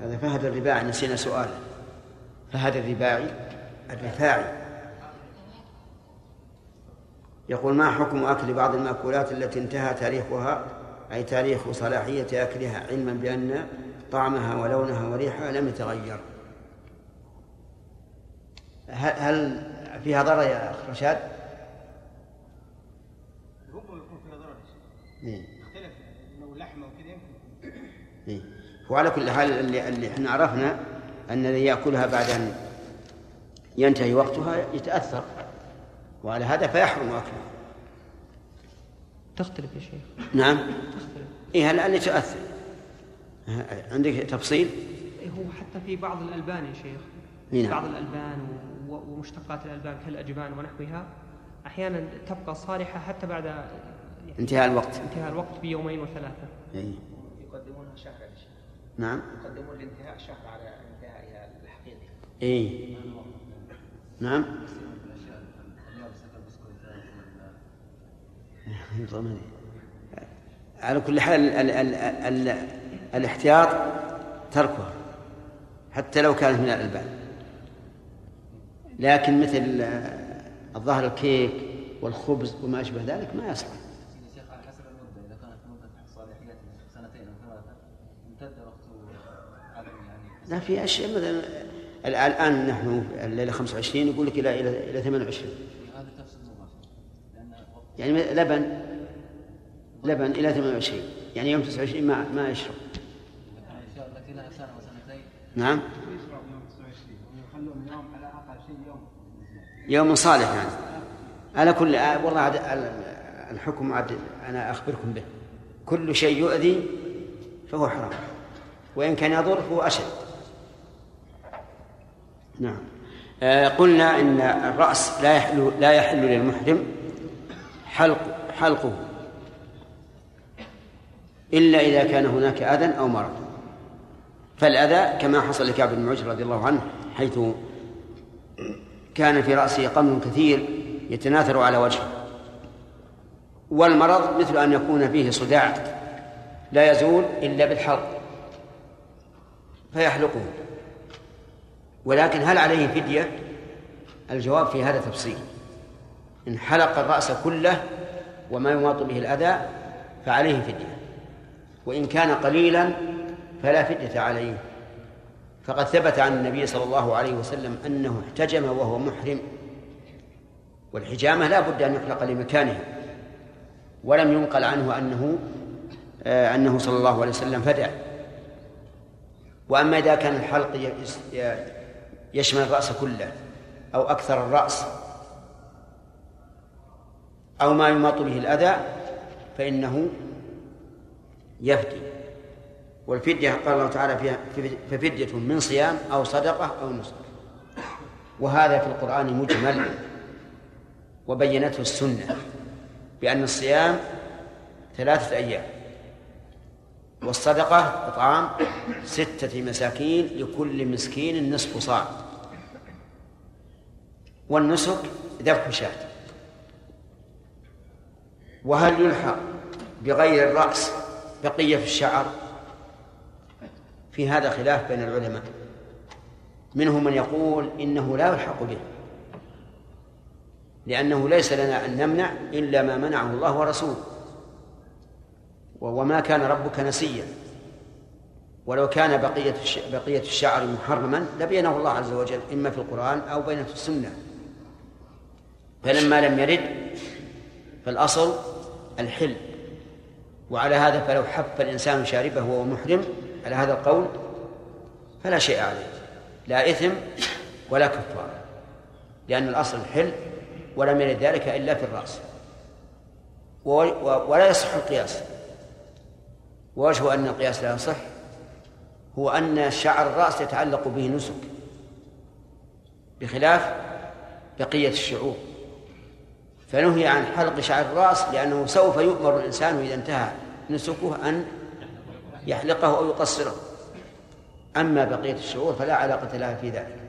هذا فهد الرباعي نسينا سؤال فهد الرباعي الرفاعي يقول ما حكم أكل بعض المأكولات التي انتهى تاريخها أي تاريخ صلاحية أكلها علما بأن طعمها ولونها وريحها لم يتغير هل فيها ضرر يا أخ رشاد؟ ربما يكون فيها ضرر إيه. يختلف لو لحمة وكذا يمكن إيه. وعلى كل حال اللي, اللي إحنا عرفنا أن الذي يأكلها بعد أن ينتهي وقتها يتأثر. وعلى هذا فيحرم أكلها تختلف يا شيخ. نعم. تختلف. إيه اللي تؤثر عندك تفصيل؟ إيه، هو حتى في بعض الألبان يا شيخ. نعم. بعض الألبان ومشتقات الألبان كالأجبان ونحوها أحيانا تبقى صالحة حتى بعد يعني انتهاء الوقت. انتهاء الوقت بيومين وثلاثة. إيه. يقدمونها شهر يا شيخ. نعم. يقدمون الانتهاء شهر على انتهائها الحقيقي. إيه نعم. على كل حال ال ال ال ال الاحتياط تركها حتى لو كانت من الألبان. لكن مثل الظهر الكيك والخبز وما أشبه ذلك ما يصلح. يا شيخ على حسب المدة إذا كانت مدة صلاحيات سنتين أو ثلاثة امتد وقت عدم يعني لا في أشياء مثلا الآن نحن الليلة 25 يقول لك إلى إلى إلى 28 هذا تفصيل مباشر لأن وقت يعني لبن لبن إلى 28 يعني يوم 29 ما ما يشرب. نعم؟ يوم 29 ويخلون يوم على أقل شيء يوم يوم صالح يعني. على كل والله الحكم عاد أنا أخبركم به. كل شيء يؤذي فهو حرام. وإن كان يضر فهو أشد. نعم. آه، قلنا إن الرأس لا يحل لا يحل للمحرم حلق حلقه. إلا إذا كان هناك أذى أو مرض. فالأذى كما حصل لكعب بن عجر رضي الله عنه حيث كان في رأسه قمل كثير يتناثر على وجهه. والمرض مثل أن يكون فيه صداع لا يزول إلا بالحلق فيحلقه. ولكن هل عليه فدية؟ الجواب في هذا تفصيل. إن حلق الرأس كله وما يماط به الأذى فعليه فدية. وإن كان قليلا فلا فدية عليه. فقد ثبت عن النبي صلى الله عليه وسلم أنه احتجم وهو محرم. والحجامة لا بد أن يحلق لمكانها ولم ينقل عنه أنه آه أنه صلى الله عليه وسلم فدع وأما إذا كان الحلق يشمل الرأس كله أو أكثر الرأس أو ما يماط به الأذى فإنه يفدي. والفدية قال الله تعالى فيها ففدية من صيام أو صدقة أو نسك وهذا في القرآن مجمل وبينته السنة بأن الصيام ثلاثة أيام. والصدقة إطعام ستة مساكين لكل مسكين نصف صاع. والنسك ذبح شاة. وهل يلحق بغير الرأس بقية في الشعر؟ في هذا خلاف بين العلماء. منهم من يقول إنه لا يلحق به. لأنه ليس لنا أن نمنع إلا ما منعه الله ورسوله. وما كان ربك نسيا. ولو كان بقية بقية الشعر محرما لبينه الله عز وجل إما في القرآن أو بينه في السنة. فلما لم يرد فالأصل الحل. وعلى هذا فلو حف الإنسان شاربه وهو محرم على هذا القول فلا شيء عليه. لا إثم ولا كفارة لأن الأصل الحل ولم يرد ذلك إلا في الرأس. ولا يصح القياس. ووجه أن القياس لا يصح هو أن شعر الرأس يتعلق به نسك بخلاف بقية الشعور. فنهي عن حلق شعر الرأس لأنه سوف يؤمر الإنسان إذا انتهى نسكه أن يحلقه أو يقصره. أما بقية الشعور فلا علاقة لها في ذلك.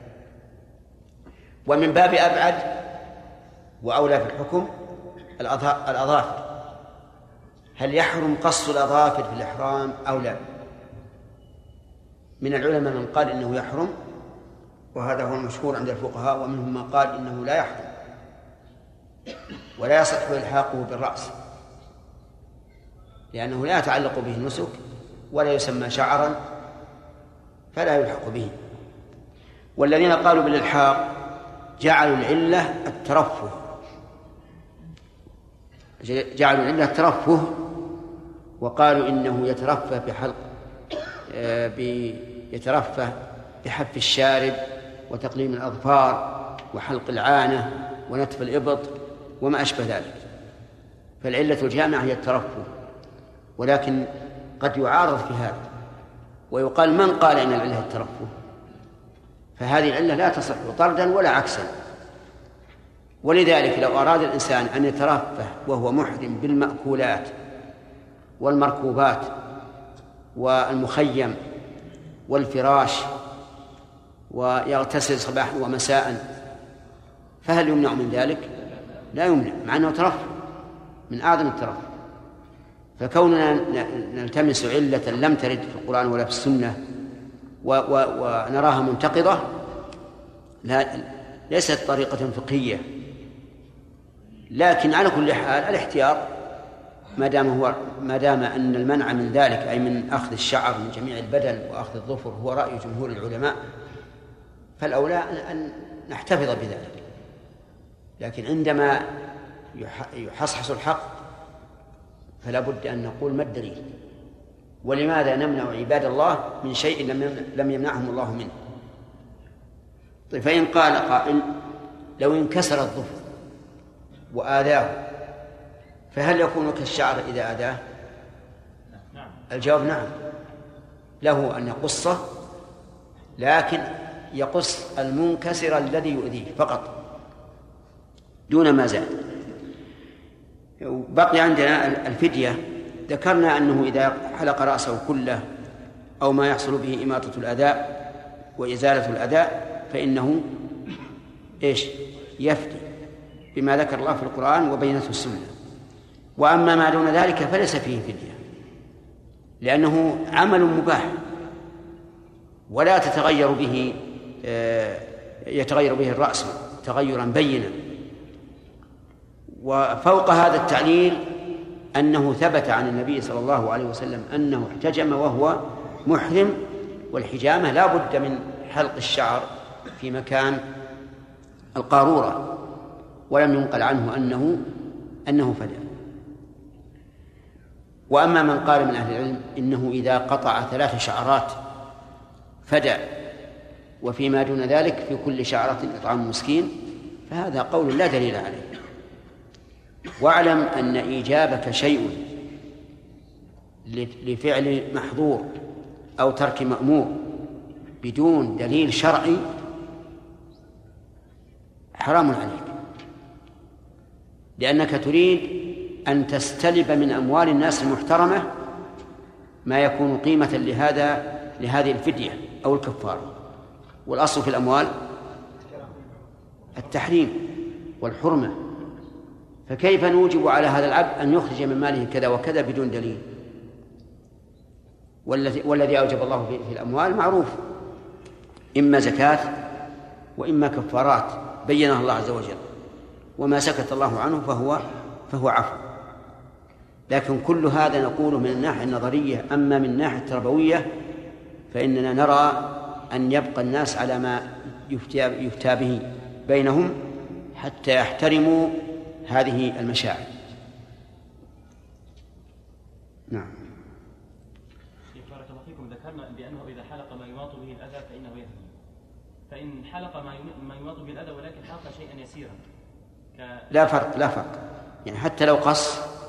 ومن باب أبعد وأولى في الحكم الأظافر. هل يحرم قص الأظافر في الإحرام أو لا؟ من العلماء من قال إنه يحرم وهذا هو المشهور عند الفقهاء ومنهم من قال إنه لا يحرم ولا يصح إلحاقه بالرأس لأنه لا يتعلق به النسك ولا يسمى شعرا فلا يلحق به. والذين قالوا بالإلحاق جعلوا العلة الترفه. جعلوا العلة الترفه وقالوا إنه يترفه بحلق آه، يترفه بحف الشارب وتقليم الأظفار وحلق العانة ونتف الإبط وما أشبه ذلك. فالعلة الجامعة هي الترفه ولكن قد يعارض في هذا ويقال من قال إن العلة الترفه؟ فهذه العلة لا تصح طردا ولا عكسا. ولذلك لو أراد الإنسان أن يترفه وهو محرم بالمأكولات والمركوبات والمخيم والفراش ويغتسل صباحا ومساء فهل يمنع من ذلك؟ لا يمنع مع أنه ترفه من أعظم الترفه فكوننا نلتمس علة لم ترد في القرآن ولا في السنة ونراها منتقضة لا ليست طريقة فقهية لكن على كل حال الاحتياط ما دام هو ما دام أن المنع من ذلك أي من أخذ الشعر من جميع البدن وأخذ الظفر هو رأي جمهور العلماء فالأولى ان نحتفظ بذلك. لكن عندما يحصحص الحق فلا بد أن نقول ما الدليل؟ ولماذا نمنع عباد الله من شيء لم يمنعهم الله منه؟ طيب فإن قال قائل لو انكسر الظفر وآذاه فهل يكون كالشعر إذا؟ نعم الجواب نعم. له أن يقصه لكن يقص المنكسر الذي يؤذيه فقط دون ما زاد. بقي عندنا الفدية. ذكرنا أنه إذا حلق رأسه كله أو ما يحصل به إماطة الأذى وإزالة الأذى فإنه إيش؟ يفدي بما ذكر الله في القرآن وبينته السنة. وأما ما دون ذلك فليس فيه فدية لأنه عمل مباح ولا تتغير به آه، يتغير به الرأس تغيرا بينا. وفوق هذا التعليل أنه ثبت عن النبي صلى الله عليه وسلم أنه احتجم وهو محرم والحجامة لا بد من حلق الشعر في مكان القارورة ولم ينقل عنه أنه أنه فدى وأما من قال من أهل العلم إنه إذا قطع ثلاث شعرات فدى وفيما دون ذلك في كل شعرة إطعام مسكين فهذا قول لا دليل عليه. واعلم أن إيجابك شيء لفعل محظور أو ترك مأمور بدون دليل شرعي حرام عليك. لأنك تريد أن تستلب من أموال الناس المحترمة ما يكون قيمة لهذا لهذه الفدية أو الكفارة والأصل في الأموال التحريم والحرمة. فكيف نوجب على هذا العبد أن يخرج من ماله كذا وكذا بدون دليل؟ والذي والذي أوجب الله في الأموال معروف. إما زكاة وإما كفارات بينها الله عز وجل. وما سكت الله عنه فهو فهو عفو. لكن كل هذا نقوله من الناحية النظرية أما من الناحية التربوية فإننا نرى أن يبقى الناس على ما يفتى, به بينهم حتى يحترموا هذه المشاعر. نعم. بارك الله فيكم. ذكرنا بأنه إذا حلق ما به الأذى فإنه يهدي. فإن حلق ما يماط به الأذى ولكن حلق شيئا يسيرا ك... لا فرق لا فرق. يعني حتى لو قص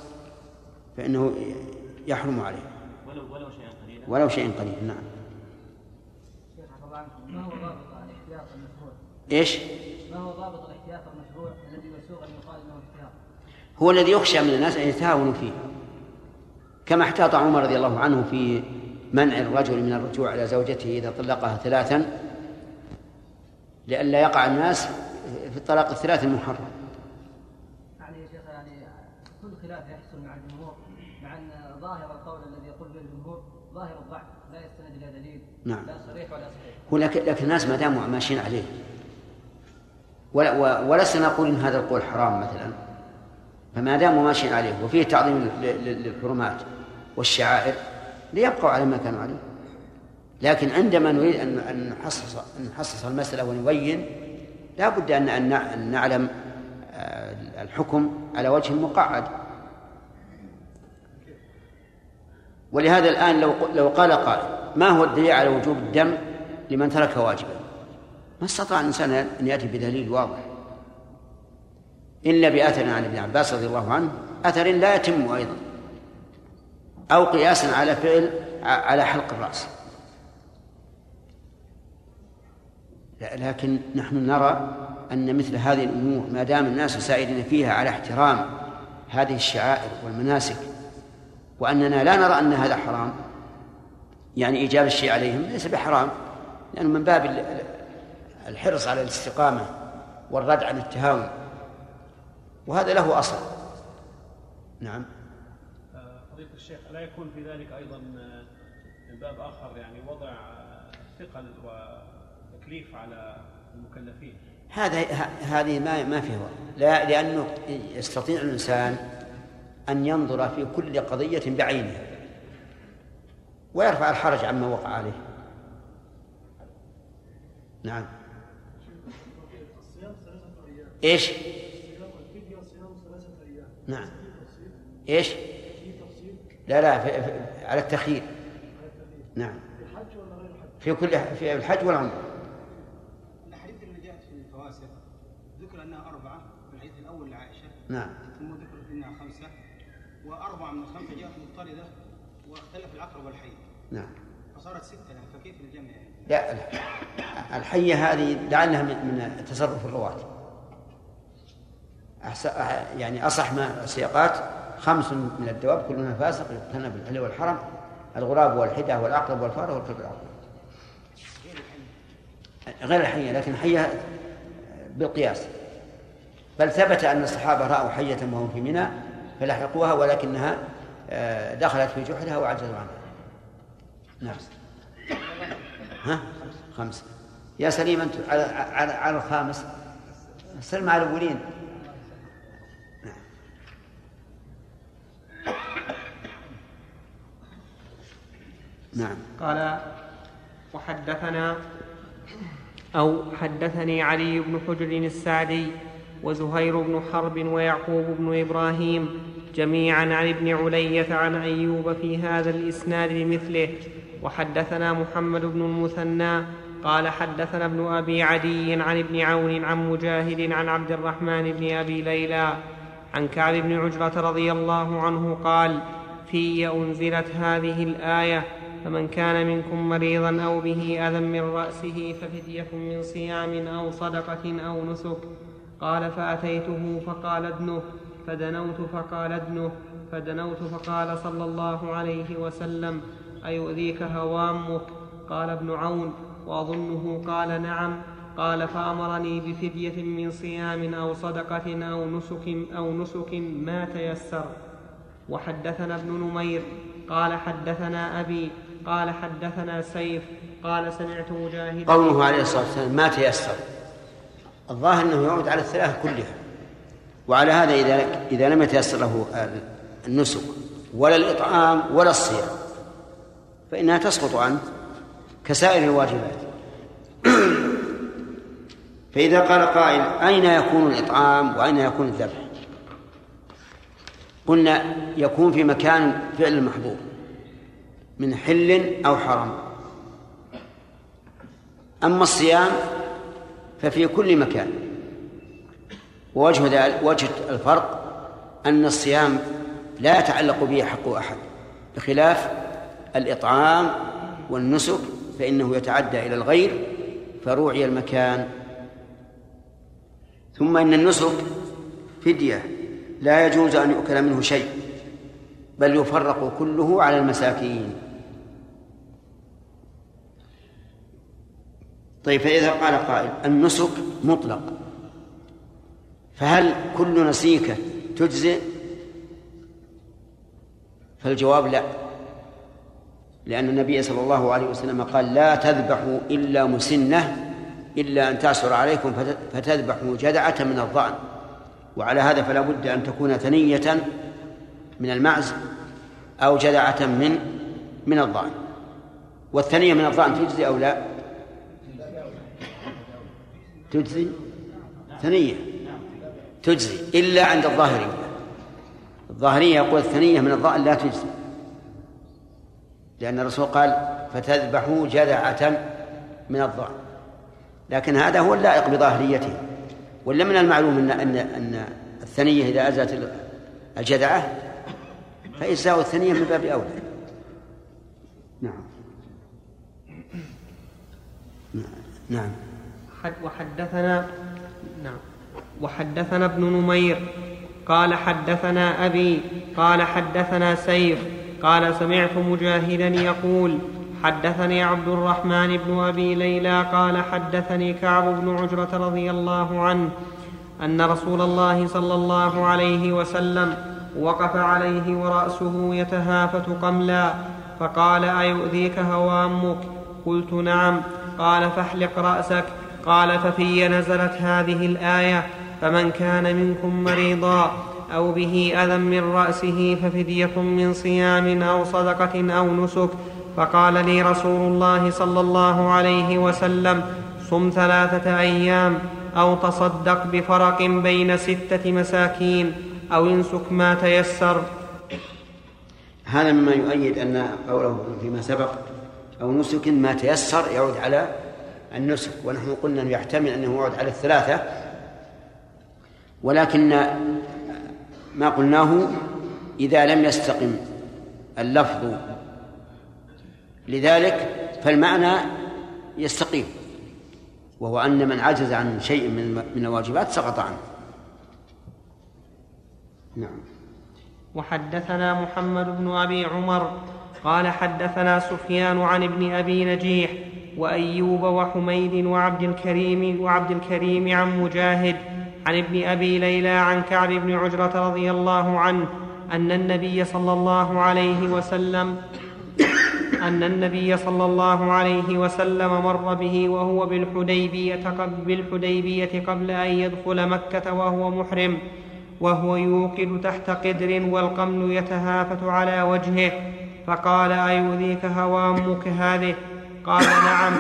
فإنه يحرم عليه ولو ولو شيئا قليلا ولو شيء قليل نعم شيخ ما هو ضابط الاحتياط المشروع؟ إيش؟ ما هو ضابط الاحتياط المشروع الذي يسوغ ان يقال إنه احتياط؟ هو الذي يخشى من الناس أن يتهاونوا فيه كما احتاط عمر رضي الله عنه في منع الرجل من الرجوع على زوجته إذا طلقها ثلاثا لئلا يقع الناس في الطلاق الثلاث المحرم يعني يا شيخ يعني كل خلاف يحصل مع الجمهور مع ان ظاهر القول الذي يقول به الجمهور ظاهر الضعف لا يستند إلى دليل نعم. لا صريح ولا صحيح. هو لكن لكن الناس ما داموا ماشيين عليه. ولا ولسنا نقول إن هذا القول حرام مثلا. فما داموا ماشيين عليه وفيه تعظيم للحرمات والشعائر ليبقوا على ما كانوا عليه. لكن عندما نريد ان أن نحصص أن نحصص المسألة ونبين لا بد ان أن نعلم آه، الحكم على وجه مقعد ولهذا الآن لو لو قال قائل ما هو الدليل على وجوب الدم لمن ترك واجبا؟ ما استطاع الإنسان أن يأتي بدليل واضح. إلا بأثر عن ابن عباس رضي الله عنه أثر لا يتم أيضا. أو قياسا على فعل على حلق الرأس. لكن نحن نرى أن مثل هذه الأمور ما دام الناس سائرين فيها على احترام هذه الشعائر والمناسك وأننا لا نرى أن هذا حرام يعني إيجاب الشيء عليهم ليس بحرام لأنه من باب ال- الحرص على الاستقامة والرد عن التهاون وهذا له أصل. نعم. فضيلة الشيخ لا يكون في ذلك أيضا آه، من باب آخر يعني وضع آه، ثقل وتكليف على المكلفين؟ هذا هذه ما ما فيه وقت. لا لأنه يستطيع الإنسان أن ينظر في كل قضية بعينها ويرفع الحرج عما وقع عليه. نعم. إيش؟ نعم. إيش؟ لا لا في في على التخيير. نعم. في كل في الحج والعمرة. الاحاديث اللي جاءت في الفواسق ذكر أنها أربعة في الحديث الأول لعائشة. نعم ثم ذكر انها خمسه واربعه من الخمسه جاءت مضطرده واختلف العقرب والحي نعم. فصارت سته يعني فكيف الجمع يعني؟ لا الحية هذه لعلها من تصرف الرواة. يعني أصح ما السياقات خمس من الدواب كلها فاسق يقتنى بالحل والحرم الغراب والحدة والعقرب والفار والكلب العقرب غير الحية. لكن حية بالقياس. بل ثبت أن الصحابة رأوا حية وهم في منى فلحقوها ولكنها آه، دخلت في جحرها وعجزوا عنها. نعم. ها؟ خمسة يا سليم أنت على على, على الخامس. سلم على الأولين. نعم. قال وحدثنا أو حدثني علي بن حجر السعدي وزهير بن حرب ويعقوب بن إبراهيم جميعا عن ابن علية عن أيوب في هذا الإسناد بمثله. وحدثنا محمد بن المثنى قال حدثنا ابن أبي عدي عن ابن عون عن مجاهد عن عبد الرحمن بن أبي ليلى عن كعب بن عجرة رضي الله عنه قال في أنزلت هذه الآية فمن كان منكم مريضا أو به أذى من رأسه ففدية من صيام أو صدقة أو نسك. قال فأتيته فقال ادنه فدنوت فقال ادنه فدنوت فقال صلى الله عليه وسلم. أيؤذيك هوامك؟ قال ابن عون. وأظنه قال نعم. قال فأمرني بفدية من صيام أو صدقة أو نسك أو نسك ما تيسر. وحدثنا ابن نمير. قال حدثنا أبي. قال حدثنا سيف. قال سمعت مجاهد قوله عليه الصلاة والسلام ما تيسر. الظاهر أنه يعود على الثلاث كلها. وعلى هذا إذا إذا لم يتيسر له النسك ولا الإطعام ولا الصيام. فإنها تسقط عنه كسائر الواجبات. فإذا قال قائل أين يكون الإطعام وأين يكون الذبح؟ قلنا يكون في مكان فعل المحظور من حل أو حرام. أما الصيام ففي كل مكان. ووجه وجه الفرق أن الصيام لا يتعلق به حق أحد بخلاف الإطعام والنسك فإنه يتعدى إلى الغير فروعي المكان. ثم إن النسك فدية لا يجوز أن يؤكل منه شيء بل يفرق كله على المساكين. طيب فإذا قال قائل النسك مطلق فهل كل نسيكة تجزئ؟ فالجواب لا. لأن النبي صلى الله عليه وسلم قال لا تذبحوا إلا مسنة إلا أن تعسر عليكم فتذبحوا جدعة من الظأن وعلى هذا فلا بد أن تكون ثنية من المعز أو جدعة من من الظأن والثنية من الظأن تجزي أو لا؟ تجزي؟ ثنية. تجزي إلا عند الظاهرية. الظاهرية يقول الثنية من الظأن لا تجزي. لأن الرسول قال فتذبحوا جدعة من الظأن لكن هذا هو اللائق بظاهريته. ولا من المعلوم ان ان إن الثنية إذا ازلت الجدعه فإجزاء الثنية من باب أولى. نعم. نعم. وحدثنا نعم. وحدثنا ابن نمير قال حدثنا أبي قال حدثنا سيف قال سمعت مجاهدا يقول حدثني عبد الرحمن بن أبي ليلى قال حدثني كعب بن عجرة رضي الله عنه أن رسول الله صلى الله عليه وسلم وقف عليه ورأسه يتهافت قملا فقال أيؤذيك هوامك؟ قلت نعم. قال فاحلق رأسك. قال ففي نزلت هذه الآية فمن كان منكم مريضا أو به أذى من رأسه ففدية من صيام أو صدقة أو نسك. فقال لي رسول الله صلى الله عليه وسلم صم ثلاثة أيام أو تصدق بفرق بين ستة مساكين أو انسك ما تيسر. هذا مما يؤيد أن قوله فيما سبق أو نسك ما تيسر يعود على النسك. ونحن قلنا يحتمل أنه يعود على الثلاثة ولكن ما قلناه إذا لم يستقم اللفظ لذلك فالمعنى يستقيم وهو أن من عجز عن شيء من الواجبات سقط عنه. نعم. وحدثنا محمد بن أبي عمر قال حدثنا سفيان عن ابن أبي نجيح وأيوب وحميد وعبد الكريم وعبد الكريم عن مجاهد عن ابن أبي ليلى عن كعب بن عجرة رضي الله عنه أن النبي صلى الله عليه وسلم أن النبي صلى الله عليه وسلم مر به وهو بالحديبية قبل, بالحديبية قبل أن يدخل مكة وهو محرم وهو يوقد تحت قدر والقمل يتهافت على وجهه. فقال أيؤذيك هوامك هذه؟ قال نعم.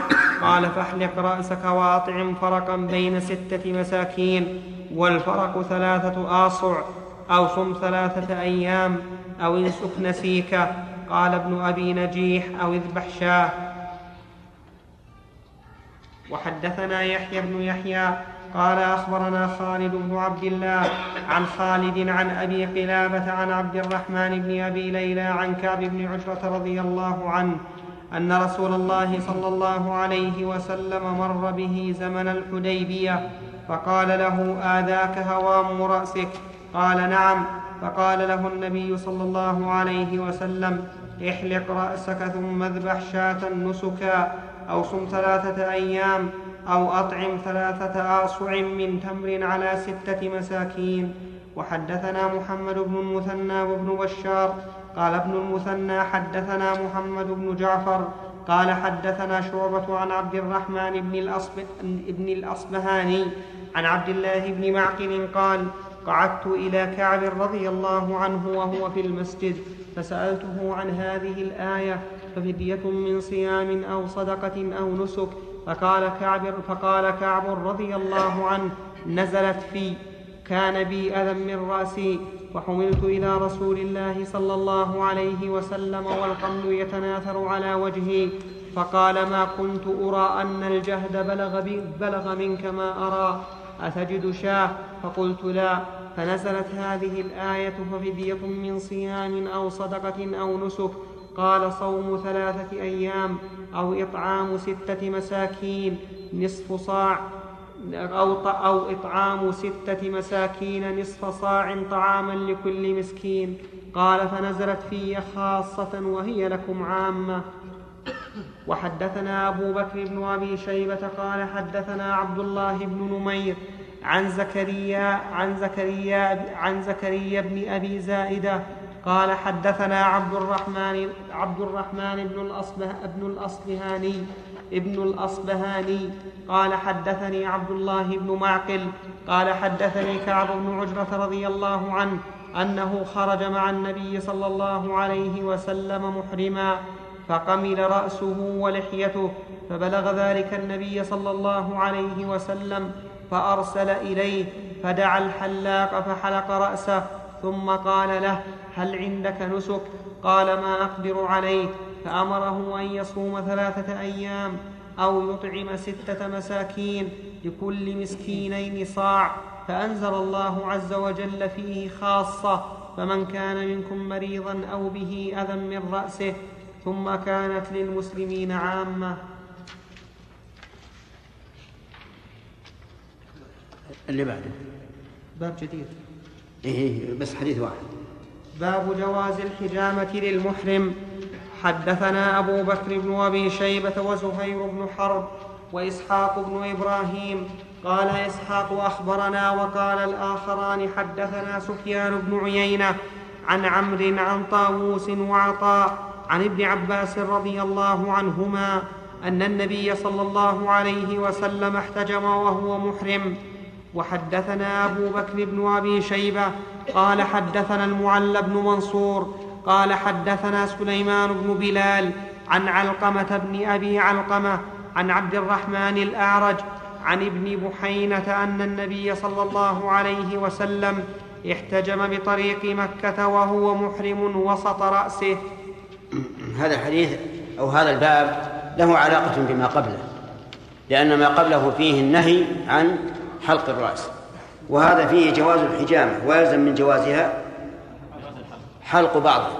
قال فاحلق رأسك وأطعم فرقا بين ستة مساكين. والفرق ثلاثة آصع أو صم ثلاثة أيام أو انسك نسيك قال ابن أبي نجيح أو اذبح شاه. وحدثنا يحيى بن يحيى قال أخبرنا خالد بن عبد الله عن خالد عن أبي قلابة عن عبد الرحمن بن أبي ليلى عن كعب بن عشرة رضي الله عنه أن رسول الله صلى الله عليه وسلم مر به زمن الحديبية. فقال له آذاك هوام رأسك؟ قال نعم. فقال له النبي صلى الله عليه وسلم احلق رأسك ثم اذبح شاة نسكا أو صم ثلاثة أيام أو أطعم ثلاثة آصع من تمر على ستة مساكين. وحدثنا محمد بن المثنى وابن بشار قال ابن المثنى حدثنا محمد بن جعفر قال حدثنا شعبة عن عبد الرحمن بن, الأصب... بن الأصبهاني عن عبد الله بن معقل قال قعدت إلى كعب رضي الله عنه وهو في المسجد فسألته عن هذه الآية ففدية من صيام أو صدقة أو نسك فقال كعب فقال كعب رضي الله عنه نزلت في كان بي أذى من رأسي وحملت إلى رسول الله صلى الله عليه وسلم والقمل يتناثر على وجهي فقال ما كنت أرى أن الجهد بلغ, بلغ منك ما أرى أتجد شاه؟ فقلت لا. فنزلت هذه الآية ففدية من صيام أو صدقة أو نسك قال صوم ثلاثة أيام أو إطعام ستة مساكين نصف صاع. أو, أو إطعام ستة مساكين نصف صاع طعاما لكل مسكين. قال فنزلت في خاصة وهي لكم عامة. وحدثنا أبو بكر بن أبي شيبة قال حدثنا عبد الله بن نمير عن زكريا عن زكريا عن زكريا بن أبي زائدة. قال حدثنا عبد الرحمن عبد الرحمن بن الأصبهاني ابن الأصبهاني قال حدثني عبد الله بن معقل قال حدثني كعب بن عجرة رضي الله عنه أنه خرج مع النبي صلى الله عليه وسلم محرما فقمل رأسه ولحيته فبلغ ذلك النبي صلى الله عليه وسلم فأرسل إليه فدعا الحلاق فحلق رأسه ثم قال له هل عندك نسك؟ قال ما أقدر عليه فأمره أن يصوم ثلاثة أيام أو يطعم ستة مساكين لكل مسكينين صاع فأنزل الله عز وجل فيه خاصة فمن كان منكم مريضا أو به أذى من رأسه ثم كانت للمسلمين عامة. اللي بعده. باب جديد. إيه, إيه بس حديث واحد. باب جواز الحجامة للمحرم. حدثنا أبو بكر بن أبي شيبة وزهير بن حرب وإسحاق بن إبراهيم. قال إسحاق أخبرنا وقال الآخران حدثنا سفيان بن عيينة عن عمرو عن طاووس وعطاء عن ابن عباس رضي الله عنهما أن النبي صلى الله عليه وسلم احتجم وهو محرم. وحدثنا أبو بكر بن أبي شيبة قال حدثنا المعلى بن منصور قال حدثنا سليمان بن بلال عن علقمة بن أبي علقمة عن عبد الرحمن الأعرج عن ابن بحينة أن النبي صلى الله عليه وسلم احتجم بطريق مكة وهو محرم وسط رأسه. هذا الحديث أو هذا الباب له علاقة بما قبله لأن ما قبله فيه النهي عن حلق الرأس وهذا فيه جواز الحجامة ويلزم من جوازها حلق بعضه.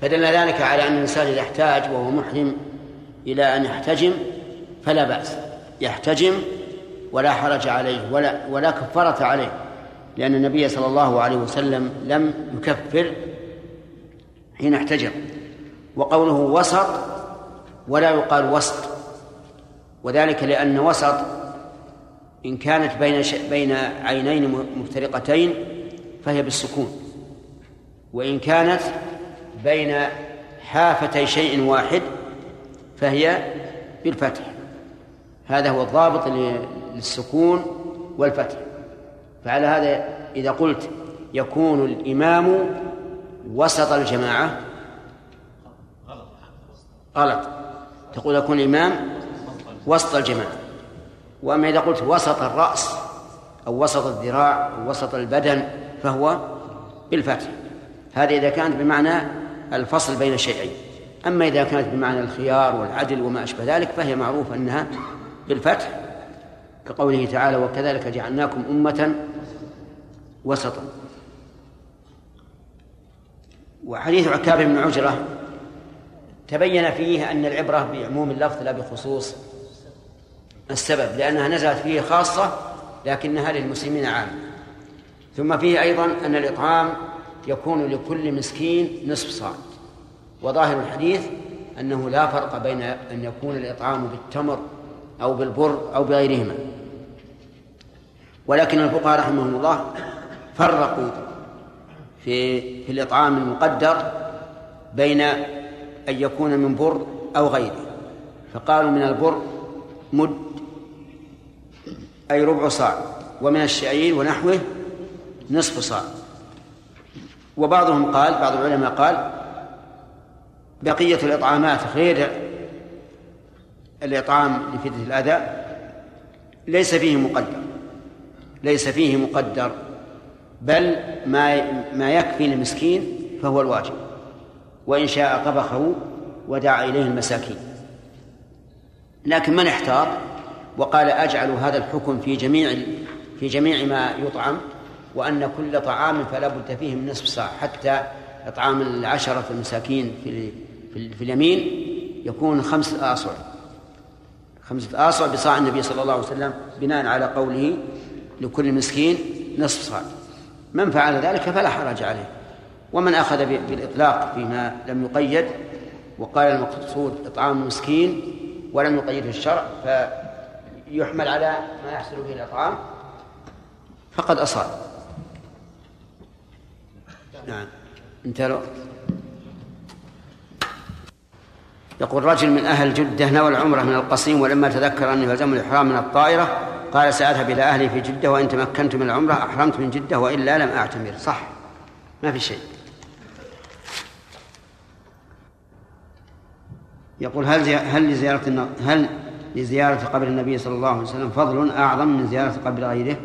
فدل ذلك على أن الإنسان إذا احتاج وهو محرم إلى أن يحتجم فلا بأس. يحتجم ولا حرج عليه ولا ولا كفارة عليه لأن النبي صلى الله عليه وسلم لم يكفر حين احتجم. وقوله وسط ولا يقال وسط وذلك لأن وسط إن كانت بين بين عينين مفترقتين فهي بالسكون. وإن كانت بين حافتي شيء واحد فهي بالفتح. هذا هو الضابط للسكون والفتح. فعلى هذا إذا قلت يكون الإمام وسط الجماعة غلط. تقول يكون الإمام وسط الجماعة. وأما إذا قلت وسط الرأس أو وسط الذراع أو وسط البدن فهو بالفتح. هذه إذا كانت بمعنى الفصل بين الشيئين أما إذا كانت بمعنى الخيار والعدل وما أشبه ذلك فهي معروفة أنها بالفتح كقوله تعالى وكذلك جعلناكم أمة وسطا. وحديث عكاب بن عجرة تبين فيه أن العبرة بعموم اللفظ لا بخصوص السبب لأنها نزلت فيه خاصة لكنها للمسلمين عامة. ثم فيه أيضا أن الإطعام يكون لكل مسكين نصف صاع. وظاهر الحديث أنه لا فرق بين أن يكون الإطعام بالتمر أو بالبر أو بغيرهما. ولكن الفقهاء رحمهم الله فرقوا في في الإطعام المقدر بين أن يكون من بر أو غيره. فقالوا من البر مد أي ربع صاع ومن الشعير ونحوه نصف صاع. وبعضهم قال بعض العلماء قال بقية الإطعامات غير الإطعام لفتنة الأذى ليس فيه مقدر ليس فيه مقدر بل ما ما يكفي المسكين فهو الواجب وإن شاء طبخه ودعا إليه المساكين. لكن من احتاط وقال أجعل هذا الحكم في جميع في جميع ما يطعم؟ وأن كل طعام فلا بد فيه من نصف ساعة حتى إطعام العشرة المساكين في في اليمين يكون خمسة آصع خمسة آصع بصاع النبي صلى الله عليه وسلم بناء على قوله لكل مسكين نصف صاع. من فعل ذلك فلا حرج عليه. ومن أخذ بالإطلاق فيما لم يقيد وقال المقصود إطعام مسكين ولم يقيده الشرع فيحمل على ما يحصل به الإطعام فقد أصاب. نعم. انتهى يقول رجل من أهل جدة نوى العمرة من القصيم ولما تذكر أنه يلزم الإحرام من الطائرة قال سأذهب إلى أهلي في جدة وإن تمكنت من العمرة أحرمت من جدة وإلا لم أعتمر. صح. ما في شيء. يقول هل زي... هل لزيارة هل لزيارة قبر النبي صلى الله عليه وسلم فضل أعظم من زيارة قبر غيره؟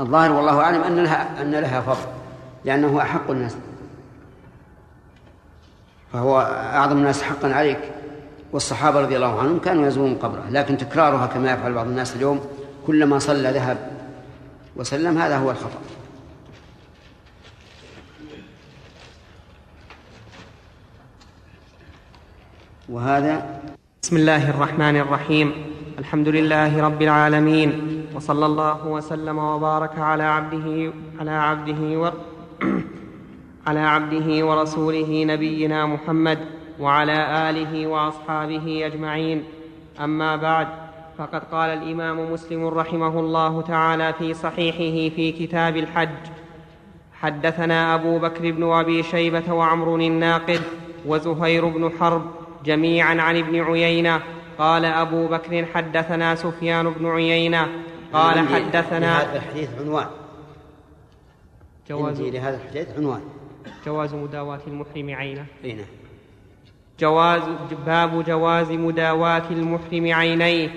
الظاهر والله أعلم أن لها أن لها فضل. لأنه أحق الناس. فهو أعظم الناس حقا عليك. والصحابة رضي الله عنهم كانوا يزورون قبره لكن تكرارها كما يفعل بعض الناس اليوم كلما صلى ذهب وسلم هذا هو الخطأ. وهذا بسم الله الرحمن الرحيم. الحمد لله رب العالمين وصلى الله وسلم وبارك على عبده على عبده و على عبده ورسوله نبينا محمد وعلى آله وأصحابه أجمعين. أما بعد فقد قال الإمام مسلم رحمه الله تعالى في صحيحه في كتاب الحج حدثنا أبو بكر بن أبي شيبة وعمر الناقد وزهير بن حرب جميعا عن ابن عيينة. قال أبو بكر حدثنا سفيان بن عيينة. قال حدثنا لهذا الحديث عنوان. جواز لهذا الحديث عنوان. جواز مداواة المحرم عينه. إي نعم. جواز باب جواز مداواة المحرم عينيه.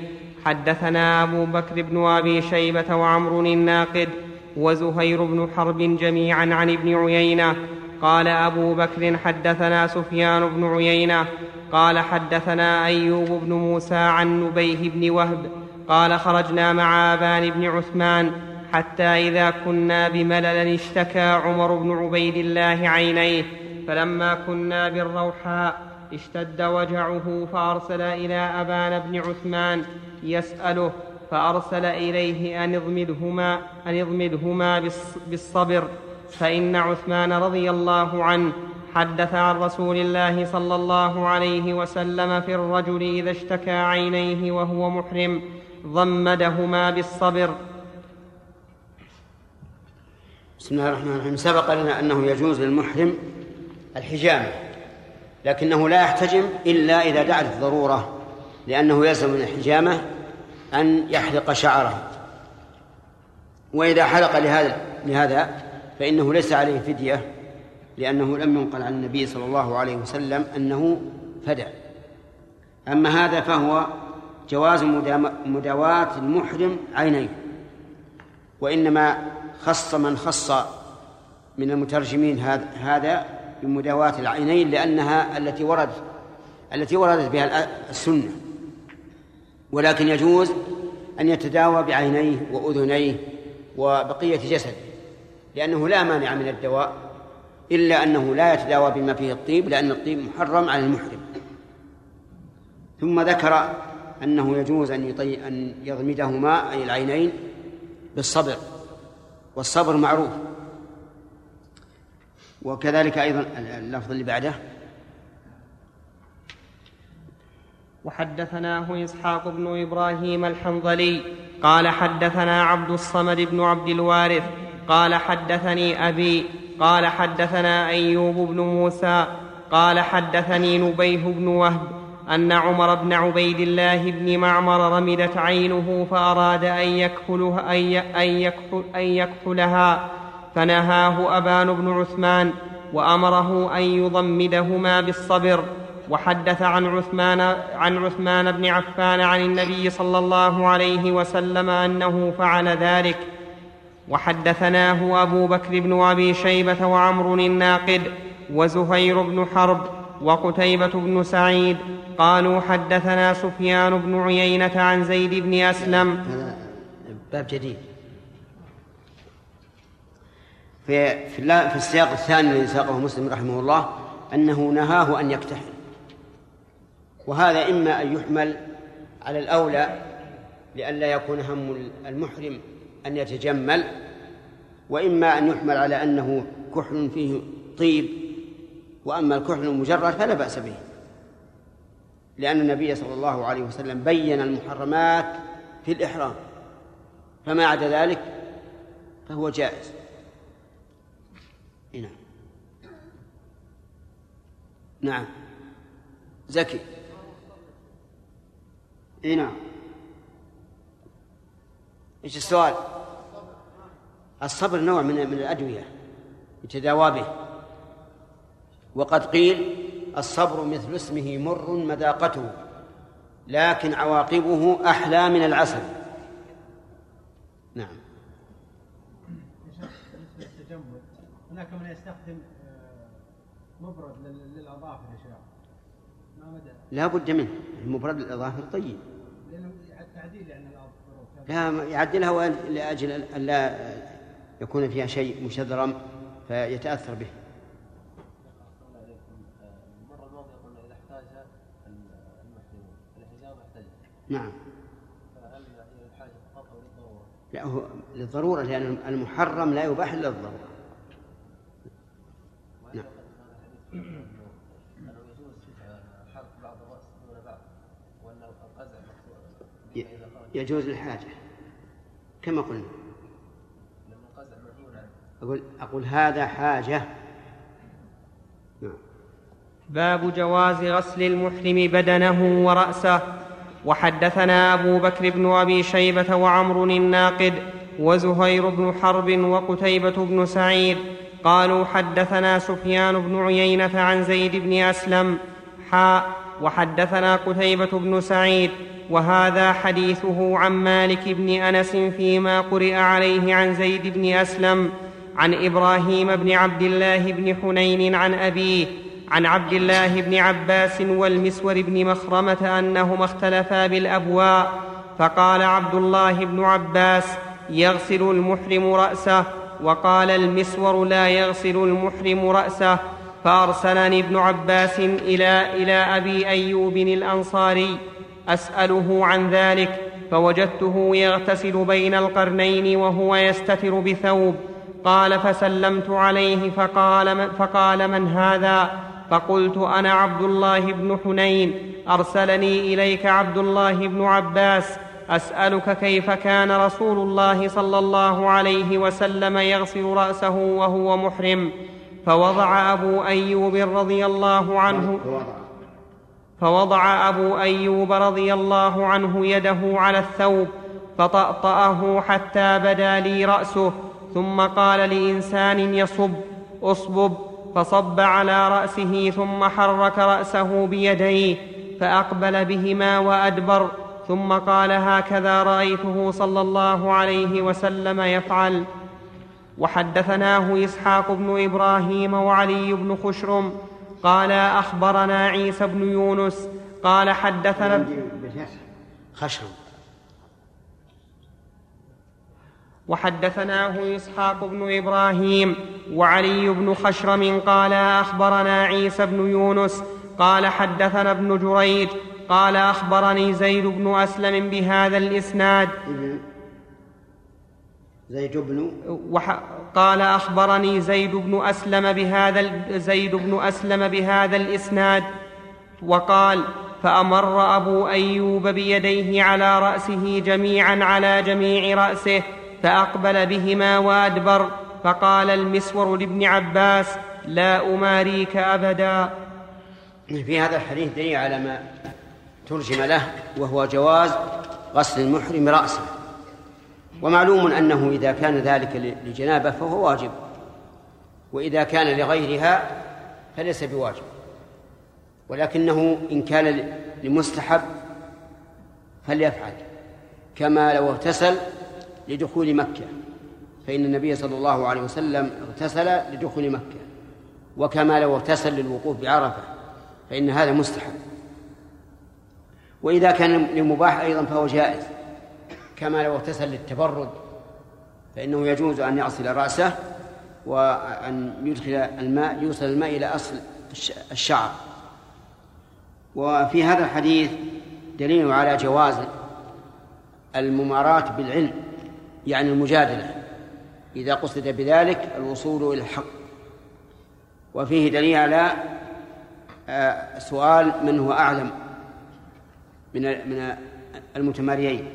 حدثنا أبو بكر بن أبي شيبة وعمر الناقد وزهير بن حرب جميعا عن ابن عيينة. قال أبو بكر حدثنا سفيان بن عيينة. قال حدثنا أيوب بن موسى عن نبيه بن وهب. قال خرجنا مع أبان بن عثمان. حتى إذا كنا بملل اشتكى عمر بن عبيد الله عينيه فلما كنا بالروحاء اشتد وجعه فأرسل إلى أبان بن عثمان يسأله فأرسل إليه أن اضمدهما أن اضمدهما بالصبر. فإن عثمان رضي الله عنه حدث عن رسول الله صلى الله عليه وسلم في الرجل إذا اشتكى عينيه وهو محرم ضمدهما بالصبر. بسم الله الرحمن الرحيم. سبق لنا أنه يجوز للمحرم الحجامة لكنه لا يحتجم إلا إذا دعت الضرورة لأنه يلزم من الحجامة أن يحلق شعره. وإذا حلق لهذا لهذا فإنه ليس عليه فدية لأنه لم ينقل عن النبي صلى الله عليه وسلم أنه فدى. أما هذا فهو جواز مداواة المحرم عينيه وإنما خص من خص من المترجمين هذا بمداواة العينين لأنها التي وردت التي وردت بها السنة. ولكن يجوز أن يتداوى بعينيه وأذنيه وبقية جسده لأنه لا مانع من الدواء إلا أنه لا يتداوى بما فيه الطيب لأن الطيب محرم على المحرم. ثم ذكر أنه يجوز أن أن يضمدهما أي العينين بالصبر. والصبر معروف. وكذلك أيضا اللفظ اللي بعده. وحدثناه إسحاق بن إبراهيم الحنظلي قال حدثنا عبد الصمد بن عبد الوارث قال حدثني أبي قال حدثنا أيوب بن موسى قال حدثني نبيه بن وهب أن عمر بن عبيد الله بن معمر رمدت عينه فأراد أن يكحلها أن يكحل أن يكحلها فنهاه أبان بن عثمان وأمره أن يضمدهما بالصبر. وحدث عن عثمان عن عثمان بن عفان عن النبي صلى الله عليه وسلم أنه فعل ذلك. وحدثناه أبو بكر بن أبي شيبة وعمر الناقد وزهير بن حرب وقتيبة بن سعيد قالوا حدثنا سفيان بن عيينة عن زيد بن هذا باب جديد. في في, السياق الثاني الذي ساقه مسلم رحمه الله أنه نهاه أن يكتحل وهذا إما أن يحمل على الأولى لئلا يكون هم المحرم أن يتجمل وإما أن يحمل على أنه كحل فيه طيب وأما الكحل المجرد فلا بأس به. لأن النبي صلى الله عليه وسلم بين المحرمات في الإحرام. فما عدا ذلك فهو جائز. نعم. نعم. زكي. اي نعم. إيش السؤال؟ الصبر نوع من من الأدوية يتداوى به. وقد قيل الصبر مثل اسمه مر مذاقته لكن عواقبه أحلى من العسل. نعم. هناك من يستخدم آه، مبرد لل- للأظافر يا شيخ ما مدى؟ لا بد منه. المبرد للأظافر طيب. يعني لا يعدلها لأجل أن لا يكون فيها شيء مشذرم فيتأثر به. نعم. الحاجة للضرورة؟ لا هو للضرورة لأن المحرم لا يباح إلا للضروره نعم. يجوز للحاجة. كما قلنا. لأن أقول أقول هذا حاجة. نعم. باب جواز غسل المحرم بدنه ورأسه. وحدثنا أبو بكر بن أبي شيبة وعمر الناقد وزهير بن حرب وقتيبة بن سعيد قالوا حدثنا سفيان بن عيينة عن زيد بن أسلم حاء وحدثنا قتيبة بن سعيد وهذا حديثه عن مالك بن أنس فيما قرئ عليه عن زيد بن أسلم عن إبراهيم بن عبد الله بن حنين عن أبيه عن عبد الله بن عباس والمسور بن مخرمة أنهما اختلفا بالأبواء فقال عبد الله بن عباس يغسل المحرم رأسه وقال المسور لا يغسل المحرم رأسه فأرسلني ابن عباس إلى إلى أبي أيوب الأنصاري أسأله عن ذلك فوجدته يغتسل بين القرنين وهو يستتر بثوب قال فسلمت عليه فقال فقال من هذا؟ فقلت أنا عبد الله بن حنين أرسلني إليك عبد الله بن عباس أسألك كيف كان رسول الله صلى الله عليه وسلم يغسل رأسه وهو محرم؟ فوضع أبو أيوب رضي الله عنه فوضع أبو أيوب رضي الله عنه يده على الثوب فطأطأه حتى بدا لي رأسه ثم قال لإنسان يصب اصبب. فصب على رأسه ثم حرك رأسه بيديه فأقبل بهما وأدبر ثم قال هكذا رأيته صلى الله عليه وسلم يفعل. وحدثناه إسحاق بن إبراهيم وعلي بن خشرم قال أخبرنا عيسى بن يونس قال حدثنا خشم وحدثناه إسحاق بن إبراهيم وعلي بن خشرم قال أخبرنا عيسى بن يونس قال حدثنا ابن جريج قال أخبرني زيد بن أسلم بهذا الإسناد. زيد بن وح... قال أخبرني زيد بن أسلم بهذا ال... زيد بن أسلم بهذا الإسناد. وقال فأمر أبو أيوب بيديه على رأسه جميعا على جميع رأسه فأقبل بهما وأدبر فقال المسور لابن عباس لا أماريك أبدا. في هذا الحديث دليل على ما ترجم له وهو جواز غسل المحرم رأسه. ومعلوم أنه إذا كان ذلك لجنابة فهو واجب وإذا كان لغيرها فليس بواجب. ولكنه إن كان لمستحب فليفعل كما لو اغتسل لدخول مكة. فإن النبي صلى الله عليه وسلم اغتسل لدخول مكة. وكما لو اغتسل للوقوف بعرفة فإن هذا مستحب. وإذا كان لمباح أيضا فهو جائز. كما لو اغتسل للتبرد فإنه يجوز أن يغسل رأسه وأن يدخل الماء يوصل الماء إلى أصل الشعر. وفي هذا الحديث دليل على جواز المماراة بالعلم. يعني المجادلة. إذا قصد بذلك الوصول إلى الحق. وفيه دليل على آه، سؤال من هو أعلم من من المتماريين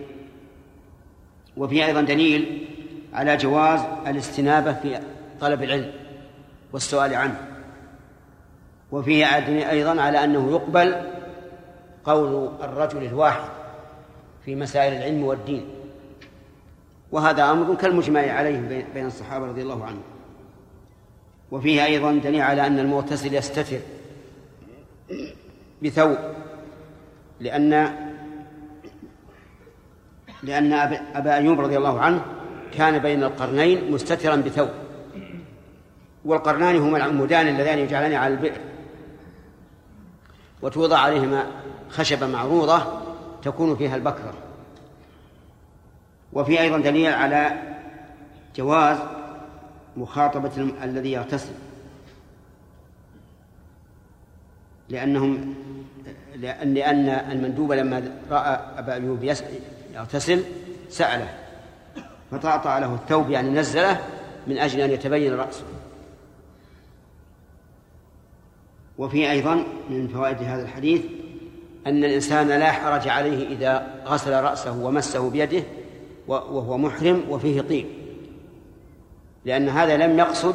وفيه أيضا دليل على جواز الاستنابة في طلب العلم والسؤال عنه. وفيه أيضا على أنه يقبل قول الرجل الواحد في مسائل العلم والدين. وهذا أمر كالمجمع عليه بين الصحابة رضي الله عنهم. وفيه أيضا دليل على أن المغتسل يستتر بثوب لأن لأن أبا أيوب رضي الله عنه كان بين القرنين مستترا بثوب. والقرنان هما العمودان اللذان يجعلان على البئر. وتوضع عليهما خشبة معروضة تكون فيها البكرة. وفي أيضا دليل على جواز مخاطبة الذي يغتسل. لأنهم لأن لأن المندوب لما رأى أبا أيوب يغتسل سأله فطأطأ له الثوب يعني نزله من أجل أن يتبين رأسه. وفي أيضا من فوائد هذا الحديث أن الإنسان لا حرج عليه إذا غسل رأسه ومسه بيده وهو محرم وفيه طيب. لأن هذا لم يقصد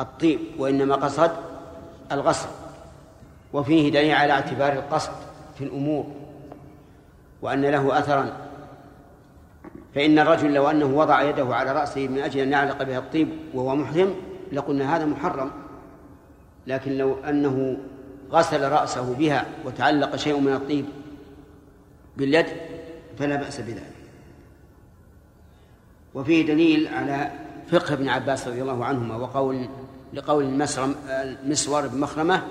الطيب وإنما قصد الغسل وفيه دليل على اعتبار القصد في الأمور وأن له أثرا. فإن الرجل لو أنه وضع يده على رأسه من أجل أن يعلق بها الطيب وهو محرم لقلنا هذا محرم. لكن لو أنه غسل رأسه بها وتعلق شيء من الطيب باليد فلا بأس بذلك. وفيه دليل على فقه ابن عباس رضي الله عنهما وقول لقول المسور بن مخرمة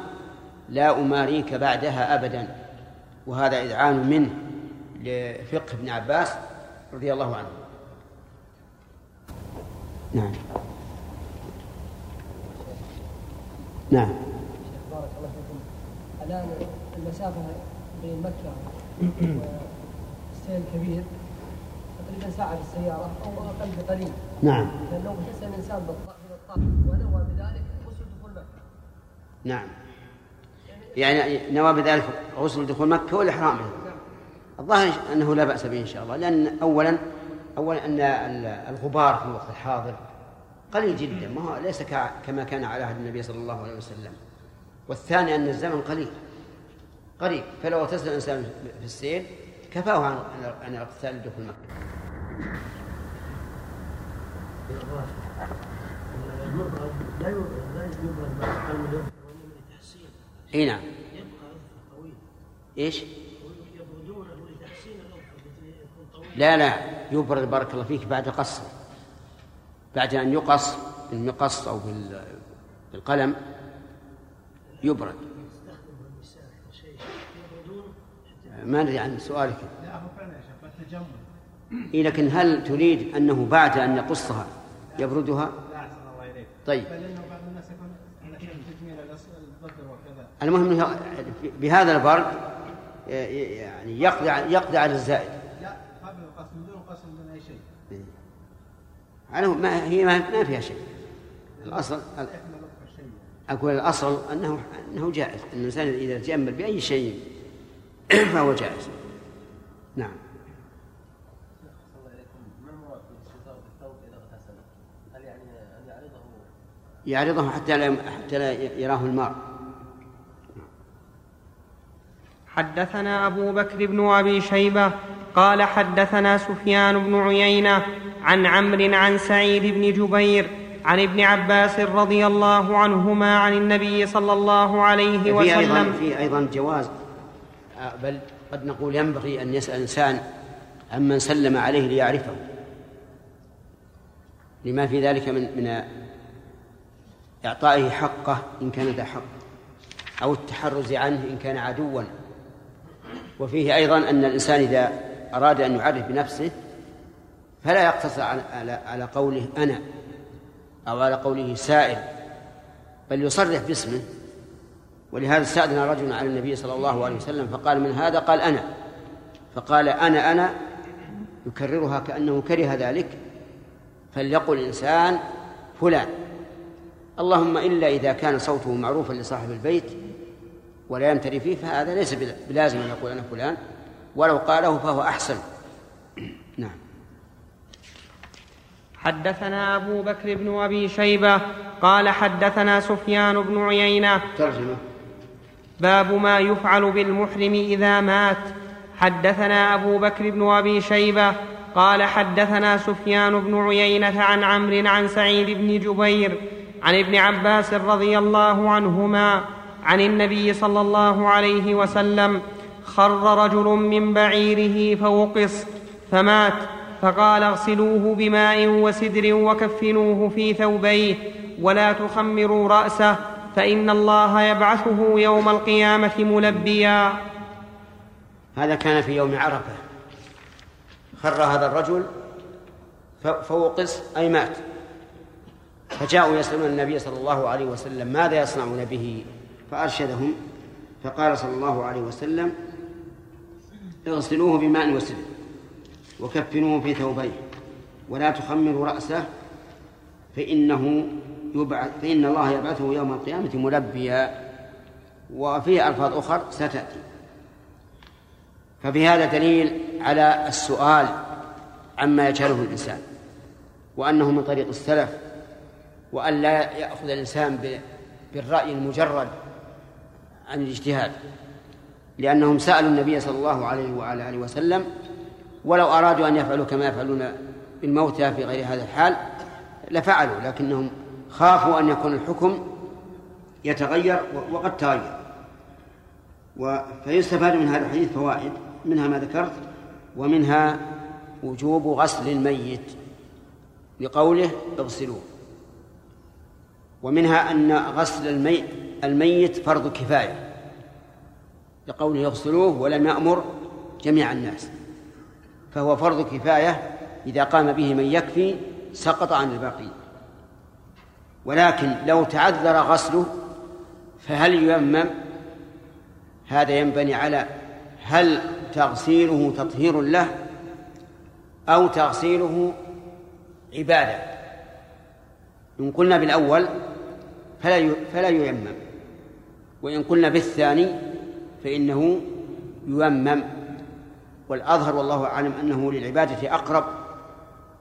لا أماريك بعدها أبدا وهذا إذعان منه لفقه ابن عباس رضي الله عنه. نعم. نعم. بارك الله فيكم الآن المسافة بين مكة والسيل كبير. ساعة بالسيارة أو أقل بقليل. نعم. لأنه بحس الإنسان بالطاقة ونوى بذلك غسل دخول مكة. نعم. يعني نوى بذلك غسل دخول مكة والإحرام الظاهر أنه لا بأس به إن شاء الله. لأن أولا أولا أن الغبار في الوقت الحاضر قليل جدا. ما هو ليس كما كان على عهد النبي صلى الله عليه وسلم. والثاني أن الزمن قليل. قريب. فلو اغتسل الإنسان في السير كفاه عن عن الاغتسال لدخول مكة. لا يبرد إي نعم. إيش؟ لا لا يبرد بارك الله فيك بعد قص بعد أن يقص بالمقص أو بالقلم يبرد. ما ندري عن سؤالك. لا هو فعلا يا شيخ التجمل. إيه لكن هل تريد أنه بعد أن يقصها يبردها؟ طيب. انه المهم أنه بهذا البرد يعني يقضي يقضي على الزائد. لا قبل القص من دون قص من دون اي شيء. على ما هي ما فيها شيء. الشيء أقول الأصل أنه أنه جائز. أن الإنسان إذا تجمل بأي شيء فهو جائز. نعم الله عليكم ما المراد في استثار الثوب اذا اغتسل هل يعني ان يعرضه يعرضه حتى لا حتى لا يراه المار حدثنا أبو بكر بن أبي شيبة قال حدثنا سفيان بن عيينة عن عمرو عن سعيد بن جبير عن ابن عباس رضي الله عنهما عن النبي صلى الله عليه في أيضا وسلم في أيضا جواز. آه، بل قد نقول ينبغي أن يسأل الإنسان عمن سلم عليه ليعرفه. لما في ذلك من من إعطائه حقه إن كان ذا حق أو التحرز عنه إن كان عدوا. وفيه أيضا أن الإنسان إذا أراد أن يعرف بنفسه فلا يقتصر على على- قوله أنا أو على قوله سائل بل يصرح باسمه. ولهذا استأذن رجل على النبي صلى الله عليه وسلم فقال من هذا؟ قال أنا. فقال أنا أنا يكررها كأنه كره ذلك. فليقل الإنسان فلان. اللهم إلا إذا كان صوته معروفا لصاحب البيت ولا يمتري فيه فهذا ليس بل- بلازم أن يقول أنا فلان. ولو قاله فهو أحسن. نعم. حدثنا أبو بكر بن أبي شيبة قال حدثنا سفيان بن عيينة. ترجمة. باب ما يفعل بالمحرم إذا مات. حدثنا أبو بكر بن أبي شيبة قال حدثنا سفيان بن عيينة عن عمرو عن سعيد بن جبير عن ابن عباس رضي الله عنهما عن النبي صلى الله عليه وسلم خر رجل من بعيره فوقص فمات فقال اغسلوه بماء وسدر وكفنوه في ثوبيه ولا تخمروا رأسه فإن الله يبعثه يوم القيامة ملبيا. هذا كان في يوم عرفة. خر هذا الرجل ف- فوقس أي مات. فجاءوا يسألون النبي صلى الله عليه وسلم ماذا يصنعون به؟ فأرشدهم فقال صلى الله عليه وسلم اغسلوه بماء وسدر وكفنوه في ثوبيه ولا تخمروا رأسه فإنه يبعث فإن الله يبعثه يوم القيامة ملبيا وفيه ألفاظ أخر ستأتي. ففي هذا دليل على السؤال عما يجهله الإنسان وأنه من طريق السلف وأن لا يأخذ الإنسان بالرأي المجرد عن الاجتهاد لأنهم سألوا النبي صلى الله عليه وعلى آله وسلم ولو أرادوا أن يفعلوا كما يفعلون بالموتى في غير هذا الحال لفعلوا لكنهم خافوا أن يكون الحكم يتغير وقد تغير. فيستفاد من هذا الحديث فوائد منها ما ذكرت ومنها وجوب غسل الميت لقوله اغسلوه. ومنها أن غسل الميت فرض كفاية. لقوله اغسلوه ولم يأمر جميع الناس. فهو فرض كفاية إذا قام به من يكفي سقط عن الباقين ولكن لو تعذر غسله فهل ييمم هذا ينبني على هل تغسيله تطهير له أو تغسيله عبادة. إن قلنا بالأول فلا فلا ييمم. وإن قلنا بالثاني فإنه ييمم. والأظهر والله أعلم أنه للعبادة أقرب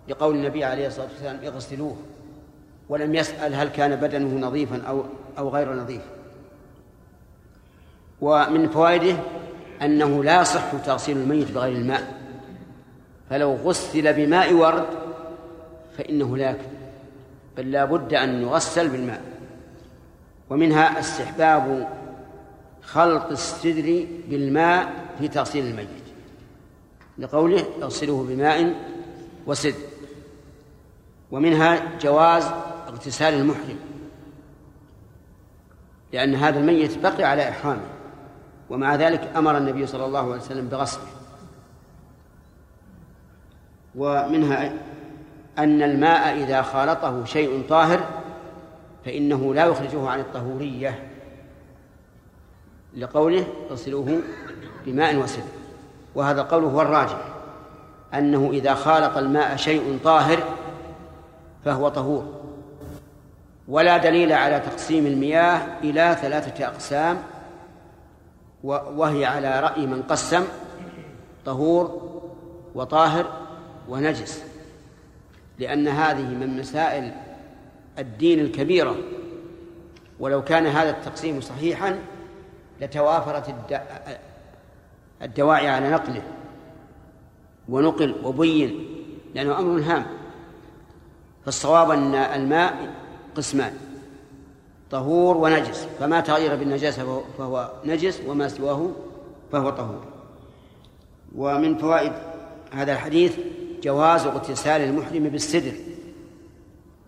لقول النبي عليه الصلاة والسلام اغسلوه ولم يسأل هل كان بدنه نظيفا أو أو غير نظيف. ومن فوائده أنه لا يصح تغسيل الميت بغير الماء. فلو غسل بماء ورد فإنه لا يكفي بل لا بد أن يغسل بالماء. ومنها استحباب خلط السدر بالماء في تغسيل الميت. لقوله اغسلوه بماء وسدر. ومنها جواز اغتسال المحرم. لأن هذا الميت بقي على إحرامه. ومع ذلك أمر النبي صلى الله عليه وسلم بغسله. ومنها أن الماء إذا خالطه شيء طاهر فإنه لا يخرجه عن الطهورية. لقوله اغسلوه بماء وسدر وهذا القول هو الراجح أنه إذا خالط الماء شيء طاهر فهو طهور. ولا دليل على تقسيم المياه إلى ثلاثة أقسام وهي على رأي من قسم طهور وطاهر ونجس. لأن هذه من مسائل الدين الكبيرة. ولو كان هذا التقسيم صحيحا لتوافرت الد... الدواعي على نقله. ونقل وبين لأنه أمر هام. فالصواب أن الماء قسمان طهور ونجس. فما تغير بالنجاسة فهو نجس وما سواه فهو طهور. ومن فوائد هذا الحديث جواز اغتسال المحرم بالسدر.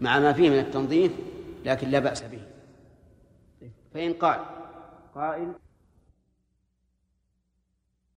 مع ما فيه من التنظيف لكن لا بأس به. فإن قال قائل